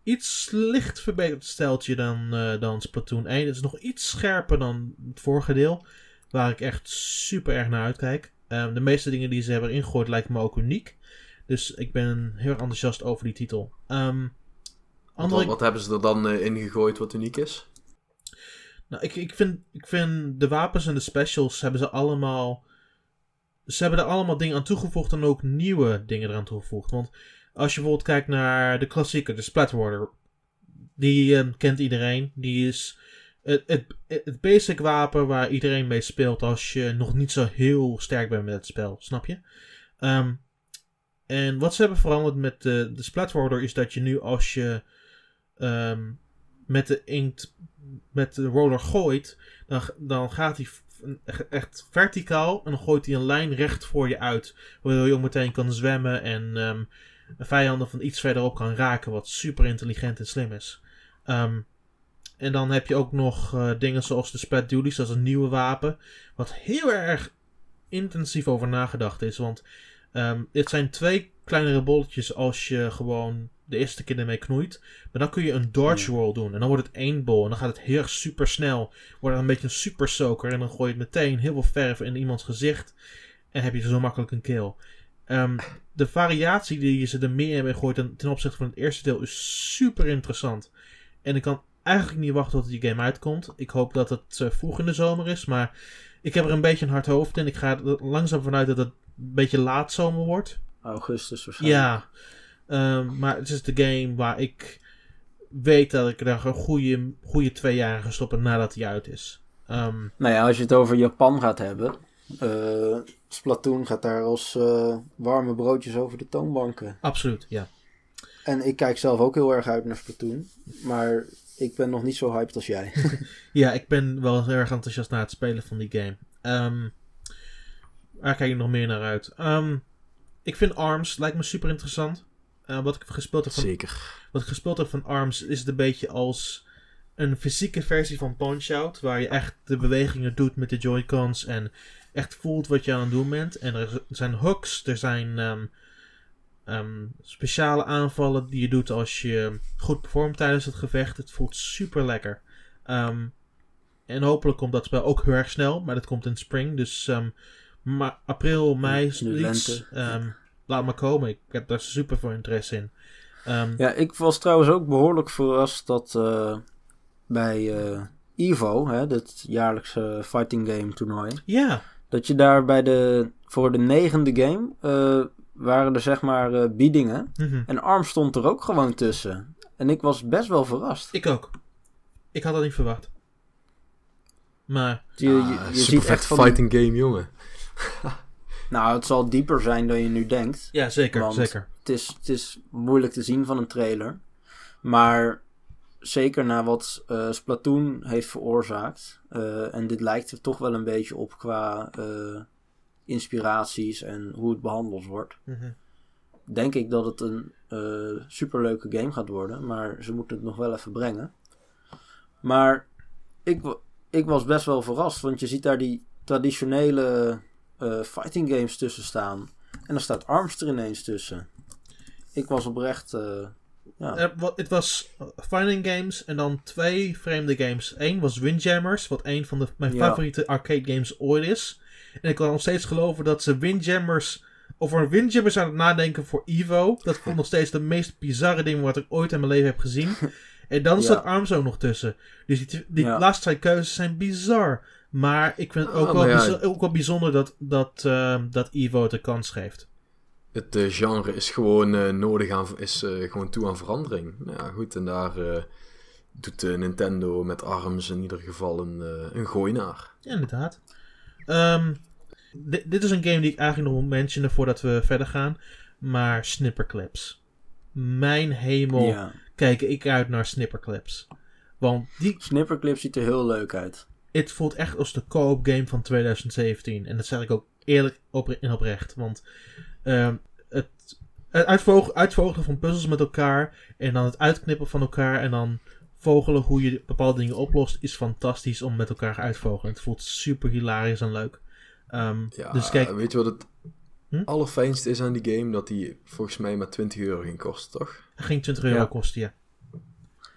iets licht verbeterd steltje dan, uh, dan Splatoon 1. Het is nog iets scherper dan het vorige deel. Waar ik echt super erg naar uitkijk. Um, de meeste dingen die ze hebben ingegooid lijken me ook uniek. Dus ik ben heel enthousiast over die titel. Um, andere... wat, wat, hebben ze er dan uh, in gegooid wat uniek is? Nou, ik, ik, vind, ik vind de wapens en de specials hebben ze allemaal. Ze hebben er allemaal dingen aan toegevoegd en ook nieuwe dingen eraan toegevoegd. Want als je bijvoorbeeld kijkt naar de klassieker, de Splatwater. Die um, kent iedereen. Die is het, het, het basic wapen waar iedereen mee speelt als je nog niet zo heel sterk bent met het spel. Snap je? Um, en wat ze hebben veranderd met de, de is dat je nu als je um, met de inkt, met de roller gooit, dan, dan gaat hij echt verticaal en dan gooit hij een lijn recht voor je uit. Waardoor je ook meteen kan zwemmen en vijanden van iets verderop kan raken, wat super intelligent en slim is. Um, en dan heb je ook nog uh, dingen zoals de Splat Duties, dat is een nieuwe wapen, wat heel erg intensief over nagedacht is. Want um, dit zijn twee kleinere bolletjes als je gewoon de eerste keer ermee knoeit. Maar dan kun je een dodge roll doen. En dan wordt het één bol. En dan gaat het heel erg super snel. Wordt het een beetje een super soaker. En dan gooi je het meteen heel veel verf in iemands gezicht. En heb je zo makkelijk een kill. Um, de variatie die ze er meer hebben gegooid ten, ten opzichte van het eerste deel is super interessant. En ik kan eigenlijk niet wachten tot die game uitkomt. Ik hoop dat het uh, vroeg in de zomer is, maar ik heb er een beetje een hard hoofd in. Ik ga er langzaam vanuit dat het een beetje laat zomer wordt. Augustus waarschijnlijk. Ja, um, maar het is de game waar ik weet dat ik er een goede, goede twee jaar ga stoppen nadat hij uit is. Um, nou ja, als je het over Japan gaat hebben. Uh, Splatoon gaat daar als uh, warme broodjes over de toonbanken. Absoluut, ja. En ik kijk zelf ook heel erg uit naar Splatoon. Maar ik ben nog niet zo hyped als jij. ja, ik ben wel heel erg enthousiast naar het spelen van die game. Um, waar kijk ik nog meer naar uit? Ehm, ik vind ARMS, lijkt me super interessant. Uh, wat ik gespeeld heb van, Zeker. Wat ik gespeeld heb van ARMS is het een beetje als een fysieke versie van Punch-Out. Waar je echt de bewegingen doet met de Joy-Cons en echt voelt wat je aan het doen bent. En er zijn hooks, er zijn um, um, speciale aanvallen die je doet als je goed performt tijdens het gevecht. Het voelt super lekker. Um, en hopelijk komt dat spel ook heel erg snel, maar dat komt in spring. Dus ma april, mei, zoiets. laat maar komen. Ik heb daar super veel interesse in. ja, ik was trouwens ook behoorlijk verrast dat uh, bij uh, Evo, hè, dit jaarlijkse fighting game toernooi. Ja. Dat je daar bij de, voor de negende game, uh, waren er zeg maar uh, biedingen. Mm -hmm. En ARM stond er ook gewoon tussen. En ik was best wel verrast. Ik ook. Ik had dat niet verwacht. Maar... Je, je, je ah, ziet echt van fighting die... game, jongen. nou, het zal dieper zijn dan je nu denkt. Ja, zeker, zeker. Het is, het is moeilijk te zien van een trailer. Maar zeker na wat uh, Splatoon heeft veroorzaakt. Uh, en dit lijkt er toch wel een beetje op qua uh, inspiraties en hoe het behandeld wordt. Mm -hmm. Denk ik dat het een superleuke game gaat worden. Maar ze moeten het nog wel even brengen. Maar ik, ik was best wel verrast. Want je ziet daar die traditionele fighting games tussen staan. En dan staat Arms er ineens tussen. Ik was oprecht ja. Uh, het was fighting games en dan twee vreemde games. Eén was Windjammers, wat een van de, mijn ja. favoriete arcade games ooit is. En ik kan nog steeds geloven dat ze Windjammers over Windjammers aan het nadenken voor Evo. Dat vond nog steeds de meest bizarre ding wat ik ooit in mijn leven heb gezien. En dan staat ja. Arms ook nog tussen. Dus die, die laatste twee keuzes zijn bizar. Maar ik vind het ook, oh, wel, bijzonder, ook wel bijzonder dat, dat, uh, dat Evo het de kans geeft het uh, genre is gewoon uh, nodig aan, is uh, gewoon toe aan verandering. Nou ja, goed, en daar doet Nintendo met ARMS in ieder geval een, een gooi naar. Ja, inderdaad. Um, dit is een game die ik eigenlijk nog moet mentionen voordat we verder gaan. Maar Snipperclips. Mijn hemel, ja. kijk ik uit naar Snipperclips. Want die... Snipperclips ziet er heel leuk uit. Het voelt echt als de co-op game van 2017. En dat zeg ik ook eerlijk op, en oprecht. Want uh, het, het uitvogelen, uitvogelen van puzzels met elkaar. En dan het uitknippen van elkaar. En dan vogelen hoe je bepaalde dingen oplost. Is fantastisch om met elkaar uitvogelen. Het voelt super hilarisch en leuk. Um, ja, dus kijk, weet je wat het hm? allerfijnste is aan die game? Dat die volgens mij maar 20 euro ging kosten, toch? Het ging 20 euro ja. kosten, ja.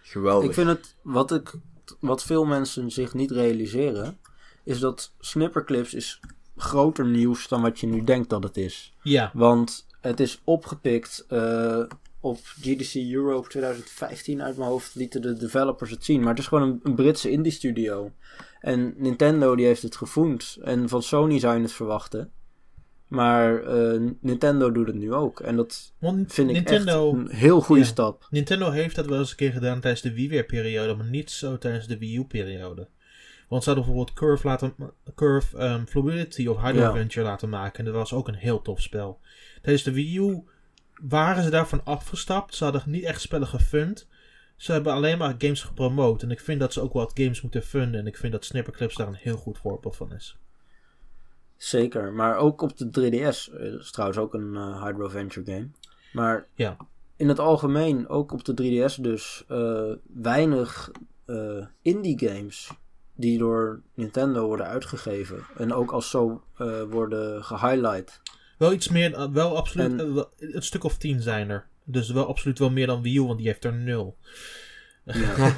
Geweldig. Ik vind het, wat, ik, wat veel mensen zich niet realiseren, is dat Snipperclips is groter nieuws dan wat je nu denkt dat het is. Ja. Want het is opgepikt uh, op GDC Europe 2015 uit mijn hoofd lieten de developers het zien. Maar het is gewoon een, een Britse indie studio. En Nintendo die heeft het gevoend. En van Sony zou je het verwachten. Maar uh, Nintendo doet het nu ook. En dat Want vind ik echt een heel goede ja. stap. Nintendo heeft dat wel eens een keer gedaan tijdens de Wii periode, maar niet zo tijdens de Wii U periode. Want ze hadden bijvoorbeeld Curve, laten, Curve um, Fluidity of Hydro Ja. Adventure laten maken. En dat was ook een heel tof spel. Tijdens de Wii U waren ze daarvan afgestapt. Ze hadden niet echt spellen gefund. Ze hebben alleen maar games gepromoot. En ik vind dat ze ook wat games moeten funden. En ik vind dat Snipperclips daar een heel goed voorbeeld van is. Zeker. Maar ook op de 3DS eh, is trouwens ook een eh, Hydro Adventure game. Maar Ja. in het algemeen, ook op de 3DS dus, eh, weinig eh, indie games die door Nintendo worden uitgegeven. En ook als zo eh, worden gehighlight. Wel iets meer, eh, wel absoluut, En- eh, een stuk of tien zijn er. Dus wel absoluut wel meer dan Wii U, want die heeft er nul. Ja.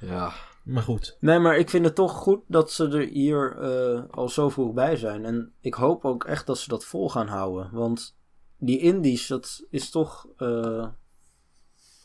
Ja, Maar goed. Nee, maar ik vind het toch goed dat ze er hier eh, al zo vroeg bij zijn. En ik hoop ook echt dat ze dat vol gaan houden. Want die indies, dat is toch... eh,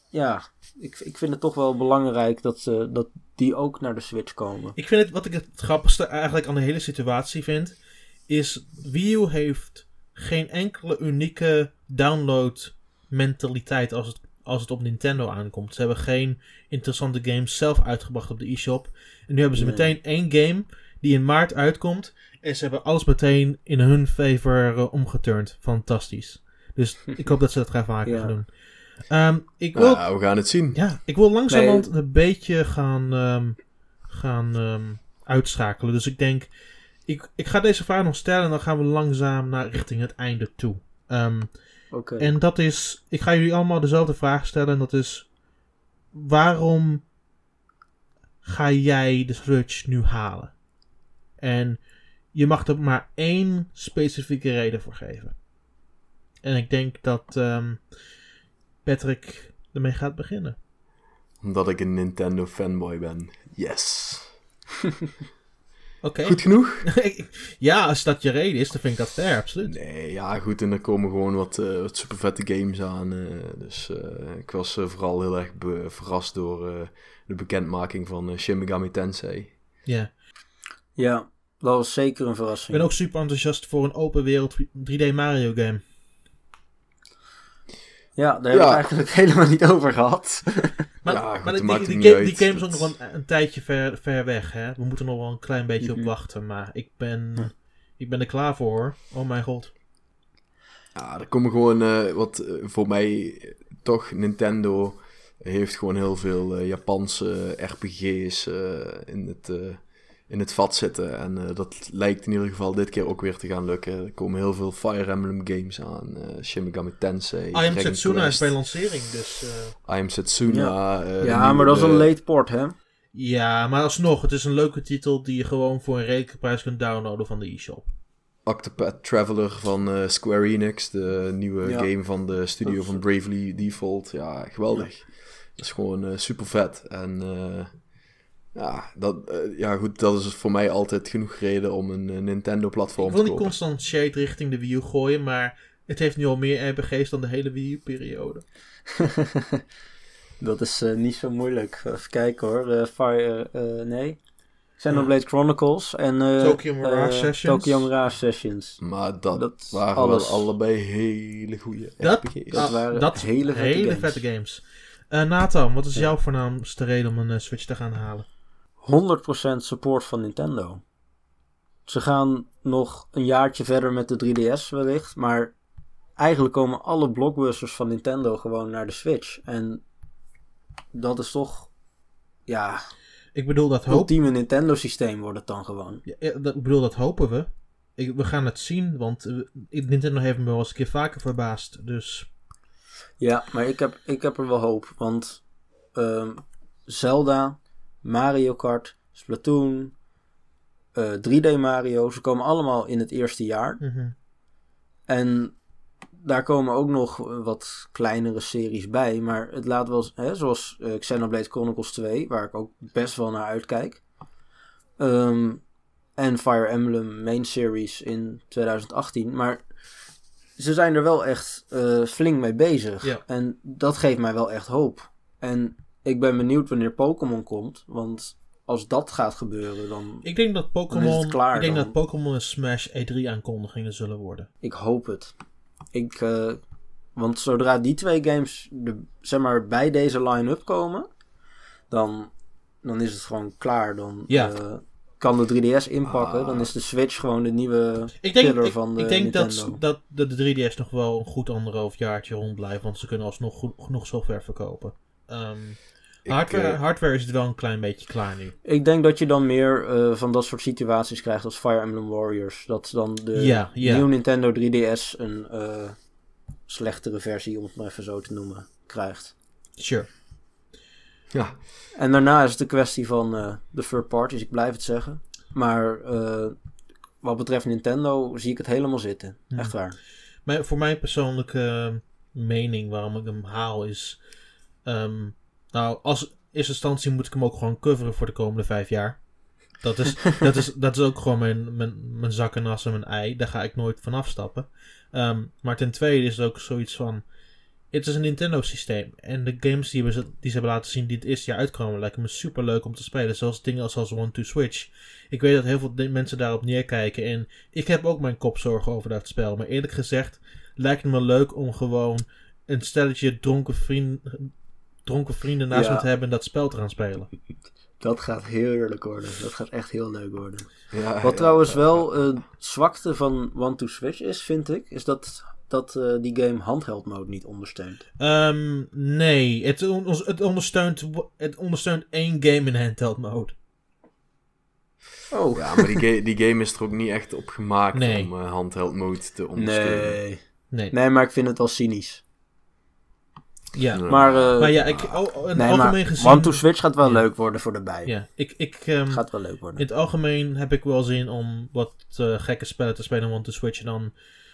ja, ik, ik vind het toch wel belangrijk dat, ze, dat die ook naar de Switch komen. Ik vind het, wat ik het grappigste eigenlijk aan de hele situatie vind, is Wii U heeft geen enkele unieke download mentaliteit als het, als het op Nintendo aankomt. Ze hebben geen interessante games zelf uitgebracht op de eShop. En nu hebben ze Nee. meteen één game die in maart uitkomt. En ze hebben alles meteen in hun favor eh, omgeturnd. Fantastisch. Dus ik hoop dat ze dat gaan vaker Ja. gaan doen. Ehm, ik wil Nou, we gaan het zien. ja, ik wil langzamerhand een beetje gaan, ehm, gaan ehm, uitschakelen. Dus ik denk, ik, ik ga deze vraag nog stellen en dan gaan we langzaam naar richting het einde toe. Um, En dat is, ik ga jullie allemaal dezelfde vraag stellen en dat is, waarom ga jij de Switch nu halen? En je mag er maar één specifieke reden voor geven. En ik denk dat um, Patrick ermee gaat beginnen. Omdat ik een Nintendo fanboy ben. Yes. Oké. Goed genoeg? ja, als dat je reden is, dan vind ik dat fair, absoluut. Nee, ja, goed. En er komen gewoon wat, uh, wat super vette games aan. Uh, dus uh, ik was vooral heel erg verrast door de bekendmaking van Shin Megami Tensei. Ja. Ja, dat was zeker een verrassing. Ik ben ook super enthousiast voor een open wereld 3D Mario game. Ja, daar hebben we het eigenlijk helemaal niet over gehad. maar, ja, maar die, die, die, game, die, game, is ook nog een, een, tijdje ver, ver weg. Hè? We moeten nog wel een klein beetje op mhm. wachten. Maar ik ben, ik ben er klaar voor hoor. Oh mijn god. Ja, er komen gewoon uh, wat uh, voor mij toch Nintendo heeft gewoon heel veel uh, Japanse RPG's in het in het vat zitten. En uh, dat lijkt in ieder geval dit keer ook weer te gaan lukken. Er komen heel veel Fire Emblem games aan. Uh, Shin Megami Tensei. I Am Setsuna is bij lancering, dus... Uh... I Am Setsuna. Ja, ja maar dat is een late port, hè? Ja, maar alsnog, het is een leuke titel die je gewoon voor een redelijke prijs kunt downloaden van de e-shop. Octopath Traveler van Square Enix, de nieuwe game van de studio van Bravely Default. Ja, geweldig. Dat is gewoon super vet. En ja, dat, uh, ja, goed, dat is voor mij altijd genoeg reden om een, een Nintendo-platform te kopen. Ik wil niet constant shade richting de Wii U gooien, maar het heeft nu al meer RPG's dan de hele Wii U-periode. dat is uh, niet zo moeilijk. Even kijken hoor. Uh, Fire, nee. Xenoblade Chronicles en Tokyo Mirage Sessions. Tokyo Mirage Sessions. Maar dat, dat waren alles. wel allebei hele goede RPG's. Dat, waren dat hele, vette, hele games. vette games. Nathan, wat is jouw voornaamste reden om een Switch te gaan halen? 100% support van Nintendo. Ze gaan nog een jaartje verder met de 3DS wellicht, maar eigenlijk komen alle blockbusters van Nintendo gewoon naar de Switch. En dat is toch, ja... Ik bedoel dat hoop... Ultieme Nintendo systeem wordt het dan gewoon. Ja, dat, ik bedoel dat hopen we. Ik, we gaan het zien, want uh, Nintendo heeft me wel eens een keer vaker verbaasd, dus... Ja, maar ik heb, ik heb er wel hoop, want uh, Zelda Mario Kart, Splatoon, 3D eh, Mario. Ze komen allemaal in het eerste jaar. Mhm. En daar komen ook nog wat kleinere series bij. Maar het laat wel, hè, zoals uh, Xenoblade Chronicles 2, waar ik ook best wel naar uitkijk. Ehm, en Fire Emblem Main Series in 2018. Maar ze zijn er wel echt uh, flink mee bezig. En dat geeft mij wel echt hoop. En ik ben benieuwd wanneer Pokémon komt. Want als dat gaat gebeuren, dan. Ik denk dat Pokémon. Ik denk dat Pokémon en Smash E3 aankondigingen zullen worden. Ik hoop het. Ik, uh, want zodra die twee games de, zeg maar, bij deze line-up komen, dan, dan is het gewoon klaar. Dan ja. Uh, kan de 3DS inpakken. Dan is de Switch gewoon de nieuwe ik denk, ik, van de Ik denk dat, dat de, de 3DS nog wel een goed anderhalf jaartje rond blijft. Want ze kunnen alsnog goed, genoeg software verkopen. Um, hardware, eh, hardware is het wel een klein beetje klaar nu. Ik denk dat je dan meer uh, van dat soort situaties krijgt als Fire Emblem Warriors. Dat dan de ja, nieuwe Nintendo 3DS een uh, slechtere versie, om het maar even zo te noemen, krijgt. Sure. Ja. En daarna is het een kwestie van uh, de third parties, ik blijf het zeggen. Maar wat betreft Nintendo zie ik het helemaal zitten. Hmm. Echt waar. Maar voor mijn persoonlijke mening waarom ik hem haal is... Um, nou, als eerste instantie moet ik hem ook gewoon coveren voor de komende vijf jaar. Dat is, dat is, dat is ook gewoon mijn, mijn, mijn zak en mijn ei. Daar ga ik nooit van afstappen. Um, maar ten tweede is het ook zoiets van... Het is een Nintendo systeem. En de games die, we, die ze hebben laten zien die het eerste jaar uitkomen... lijken me super leuk om te spelen. Zoals dingen als, One to Switch. Ik weet dat heel veel mensen daarop neerkijken. En ik heb ook mijn kopzorgen over dat spel. Maar eerlijk gezegd lijkt het me leuk om gewoon... Een stelletje dronken vrienden, dronken vrienden naast ja. me hebben en dat spel te gaan spelen. Dat gaat heel eerlijk worden. Dat gaat echt heel leuk worden. Ja, Wat trouwens wel een zwakte van One to Switch is, vind ik, is dat, dat uh, die game handheld mode niet ondersteunt. Um, nee, het, het, ondersteunt, het ondersteunt één game in handheld mode. Oh. Ja, maar die, die game is er ook niet echt op gemaakt om uh, handheld mode te ondersteunen. Nee. nee. Nee, maar ik vind het wel cynisch. Ja, maar, uh, maar ja, ik, oh, in nee, algemeen gezien... One to Switch gaat wel leuk worden voor de bij. Ja, ik... ik um, gaat wel leuk worden. In het algemeen heb ik wel zin om wat uh, gekke spellen te spelen One to Switch. En dan,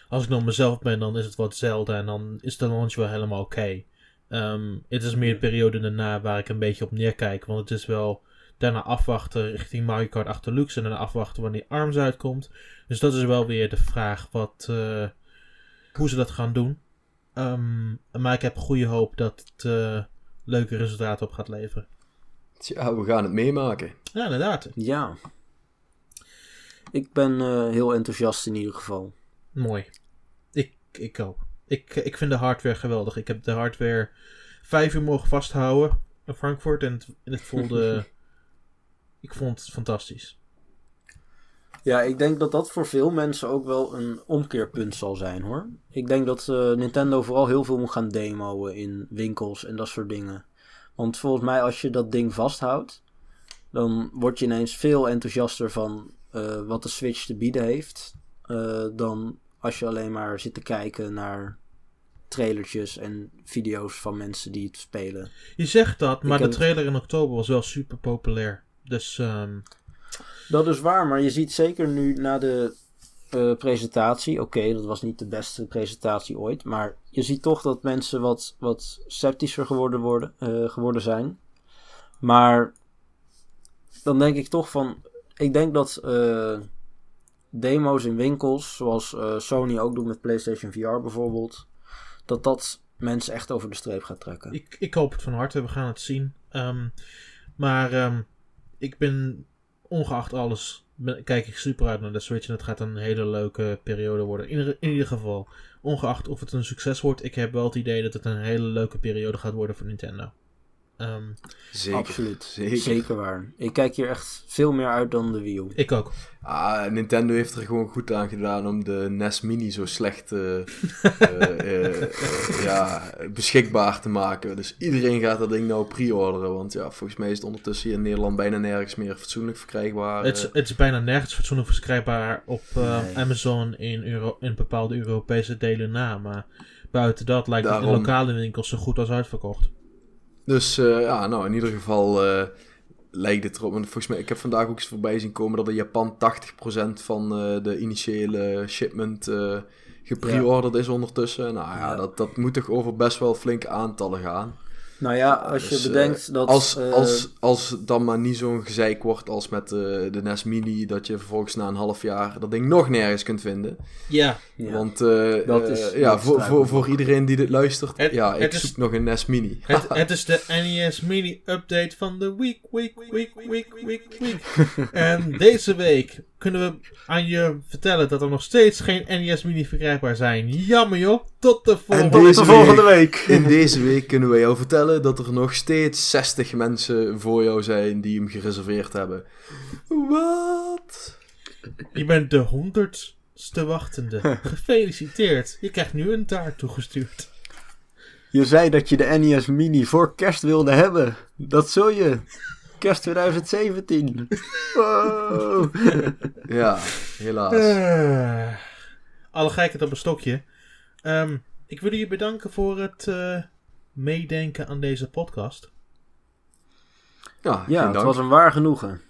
als ik dan mezelf ben, dan is het wat Zelda. En dan is de launch wel helemaal oké. Okay. Um, het is meer de periode daarna waar ik een beetje op neerkijk. Want het is wel daarna afwachten richting Mario Kart 8 Deluxe. En daarna afwachten wanneer ARMS uitkomt. Dus dat is wel weer de vraag wat, uh, hoe ze dat gaan doen. Um, maar ik heb goede hoop dat het uh, leuke resultaten op gaat leveren. Tja, we gaan het meemaken. Ja, inderdaad. Ja. Ik ben uh, heel enthousiast in ieder geval. Mooi. Ik, ik ook. Ik, ik vind de hardware geweldig. Ik heb de hardware vijf uur mogen vasthouden in Frankfurt en het, het voelde... ik vond het fantastisch. Ja, ik denk dat dat voor veel mensen ook wel een omkeerpunt zal zijn hoor. Ik denk dat uh, Nintendo vooral heel veel moet gaan demoen in winkels en dat soort dingen. Want volgens mij als je dat ding vasthoudt, dan word je ineens veel enthousiaster van uh, wat de Switch te bieden heeft. Uh, dan als je alleen maar zit te kijken naar trailertjes en video's van mensen die het spelen. Je zegt dat, maar de trailer in oktober was wel super populair. Dus um, dat is waar, maar je ziet zeker nu na de uh, presentatie. Oké, dat was niet de beste presentatie ooit. Maar je ziet toch dat mensen wat, wat sceptischer geworden, worden, uh, geworden zijn. Maar dan denk ik toch van. Ik denk dat uh, demo's in winkels, zoals Sony ook doet met PlayStation VR bijvoorbeeld. Dat dat mensen echt over de streep gaat trekken. Ik, ik hoop het van harte, we gaan het zien. Um, maar um, ik ben ongeacht alles kijk ik super uit naar de Switch. En het gaat een hele leuke periode worden. In, in, ieder geval, ongeacht of het een succes wordt, ik heb wel het idee dat het een hele leuke periode gaat worden voor Nintendo. Um, zeker, Absoluut. Zeker. zeker. waar. Ik kijk hier echt veel meer uit dan de Wii U. Ik ook. Ah, Nintendo heeft er gewoon goed aan gedaan om de NES Mini zo slecht uh, uh, ja, beschikbaar te maken. Dus iedereen gaat dat ding nou pre-orderen. Want ja, volgens mij is het ondertussen hier in Nederland bijna nergens meer fatsoenlijk verkrijgbaar. Het is, het is bijna nergens fatsoenlijk verkrijgbaar op Amazon in, Euro in bepaalde Europese delen na. Maar buiten dat lijkt het in lokale winkels zo goed als uitverkocht. Dus uh, ja, nou in ieder geval uh, lijkt het erop. Want volgens mij, ik heb vandaag ook eens voorbij zien komen dat in Japan 80% van uh, de initiële shipment gepreorderd ja. is ondertussen. Nou ja, ja, Dat, dat moet toch over best wel flinke aantallen gaan. Nou ja, als je dus, bedenkt dat... Als, uh, als, als dan maar niet zo'n gezeik wordt als met de, de NES Mini... dat je vervolgens na een half jaar dat ding nog nergens kunt vinden. Ja. Want uh, dat is, uh, ja, voor, voor, voor iedereen die dit luistert... Het, ja, ik zoek is, nog een NES Mini. het, het, is de NES Mini update van de week, week, week, week, week, week. en deze week kunnen we aan je vertellen dat er nog steeds geen NES Mini verkrijgbaar zijn. Jammer joh. Tot de volgende, tot de volgende week. In deze week kunnen we jou vertellen dat er nog steeds 60 mensen voor jou zijn die hem gereserveerd hebben. Wat? Je bent de honderdste wachtende. Gefeliciteerd. Je krijgt nu een taart toegestuurd. Je zei dat je de NES Mini voor kerst wilde hebben. Dat zul je. Kerst 2017. Wow. ja, helaas. Uh, alle gekheid op een stokje. Um, ik wil je bedanken voor het uh, meedenken aan deze podcast. Ja, ja het was een waar genoegen.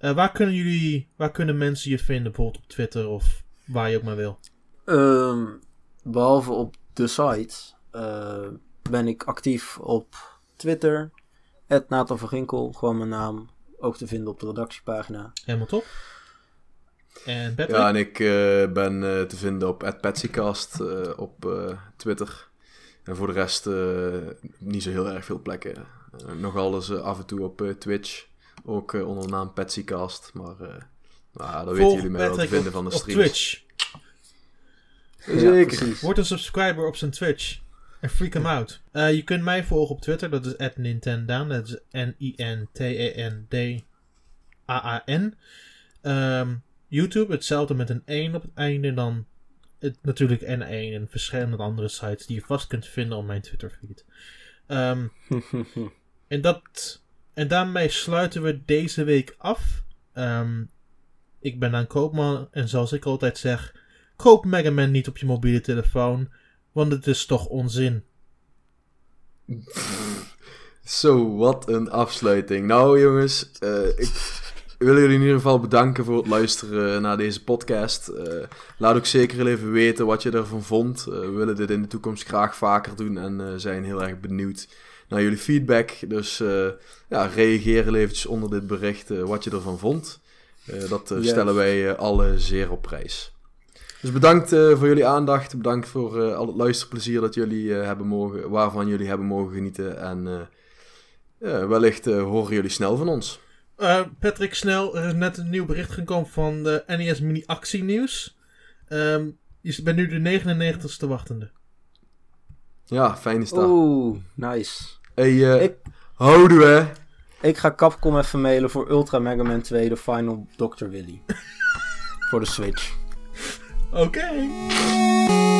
Uh, waar kunnen jullie, waar kunnen mensen je vinden, bijvoorbeeld op Twitter of waar je ook maar wil? Um, behalve op de site uh, ben ik actief op Twitter, Nathan van Ginkel, gewoon mijn naam. Ook te vinden op de redactiepagina. Helemaal top. En Patrick? Ja, en ik uh, ben uh, te vinden op @patsycast uh, op Twitter. En voor de rest niet zo heel erg veel plekken. nogal eens af en toe op Twitch. Ook onder de naam Patsycast. Maar nou, dan weten jullie mij wel te vinden van de streams. Op Twitch. Zeker. Word een subscriber op zijn Twitch. En freak hem out. Uh, je kunt mij volgen op Twitter. Dat is @nintendaan. Dat is N-I-N-T-E-N-D-A-A-N. Um, YouTube, hetzelfde met een 1 op het einde. Dan het, natuurlijk N1 en verschillende andere sites die je vast kunt vinden op mijn Twitter feed. Um, en, dat, en daarmee sluiten we deze week af. Ehm, ik ben een koopman en zoals ik altijd zeg, koop Mega Man niet op je mobiele telefoon, want het is toch onzin. Zo, wat een afsluiting. Nou jongens, uh, ik wil jullie in ieder geval bedanken voor het luisteren naar deze podcast. Uh, laat ook zeker even weten wat je ervan vond. Uh, we willen dit in de toekomst graag vaker doen en zijn heel erg benieuwd naar jullie feedback. Dus ja, reageer eventjes onder dit bericht wat je ervan vond. dat stellen wij alle zeer op prijs. Dus bedankt voor jullie aandacht. Bedankt voor al het luisterplezier dat jullie hebben mogen, waarvan jullie hebben mogen genieten. En wellicht horen jullie snel van ons. Uh, Patrick, snel. Er is net een nieuw bericht gekomen van de NES Mini Actie Nieuws. Um, je bent nu de 99ste wachtende. Ja, fijn is dat. Oeh, nice. Hey, uh, ik, houden we. Ik ga Capcom even mailen voor Ultra Mega Man 2, de Final Dr. Willy. voor de Switch. Oké. Okay.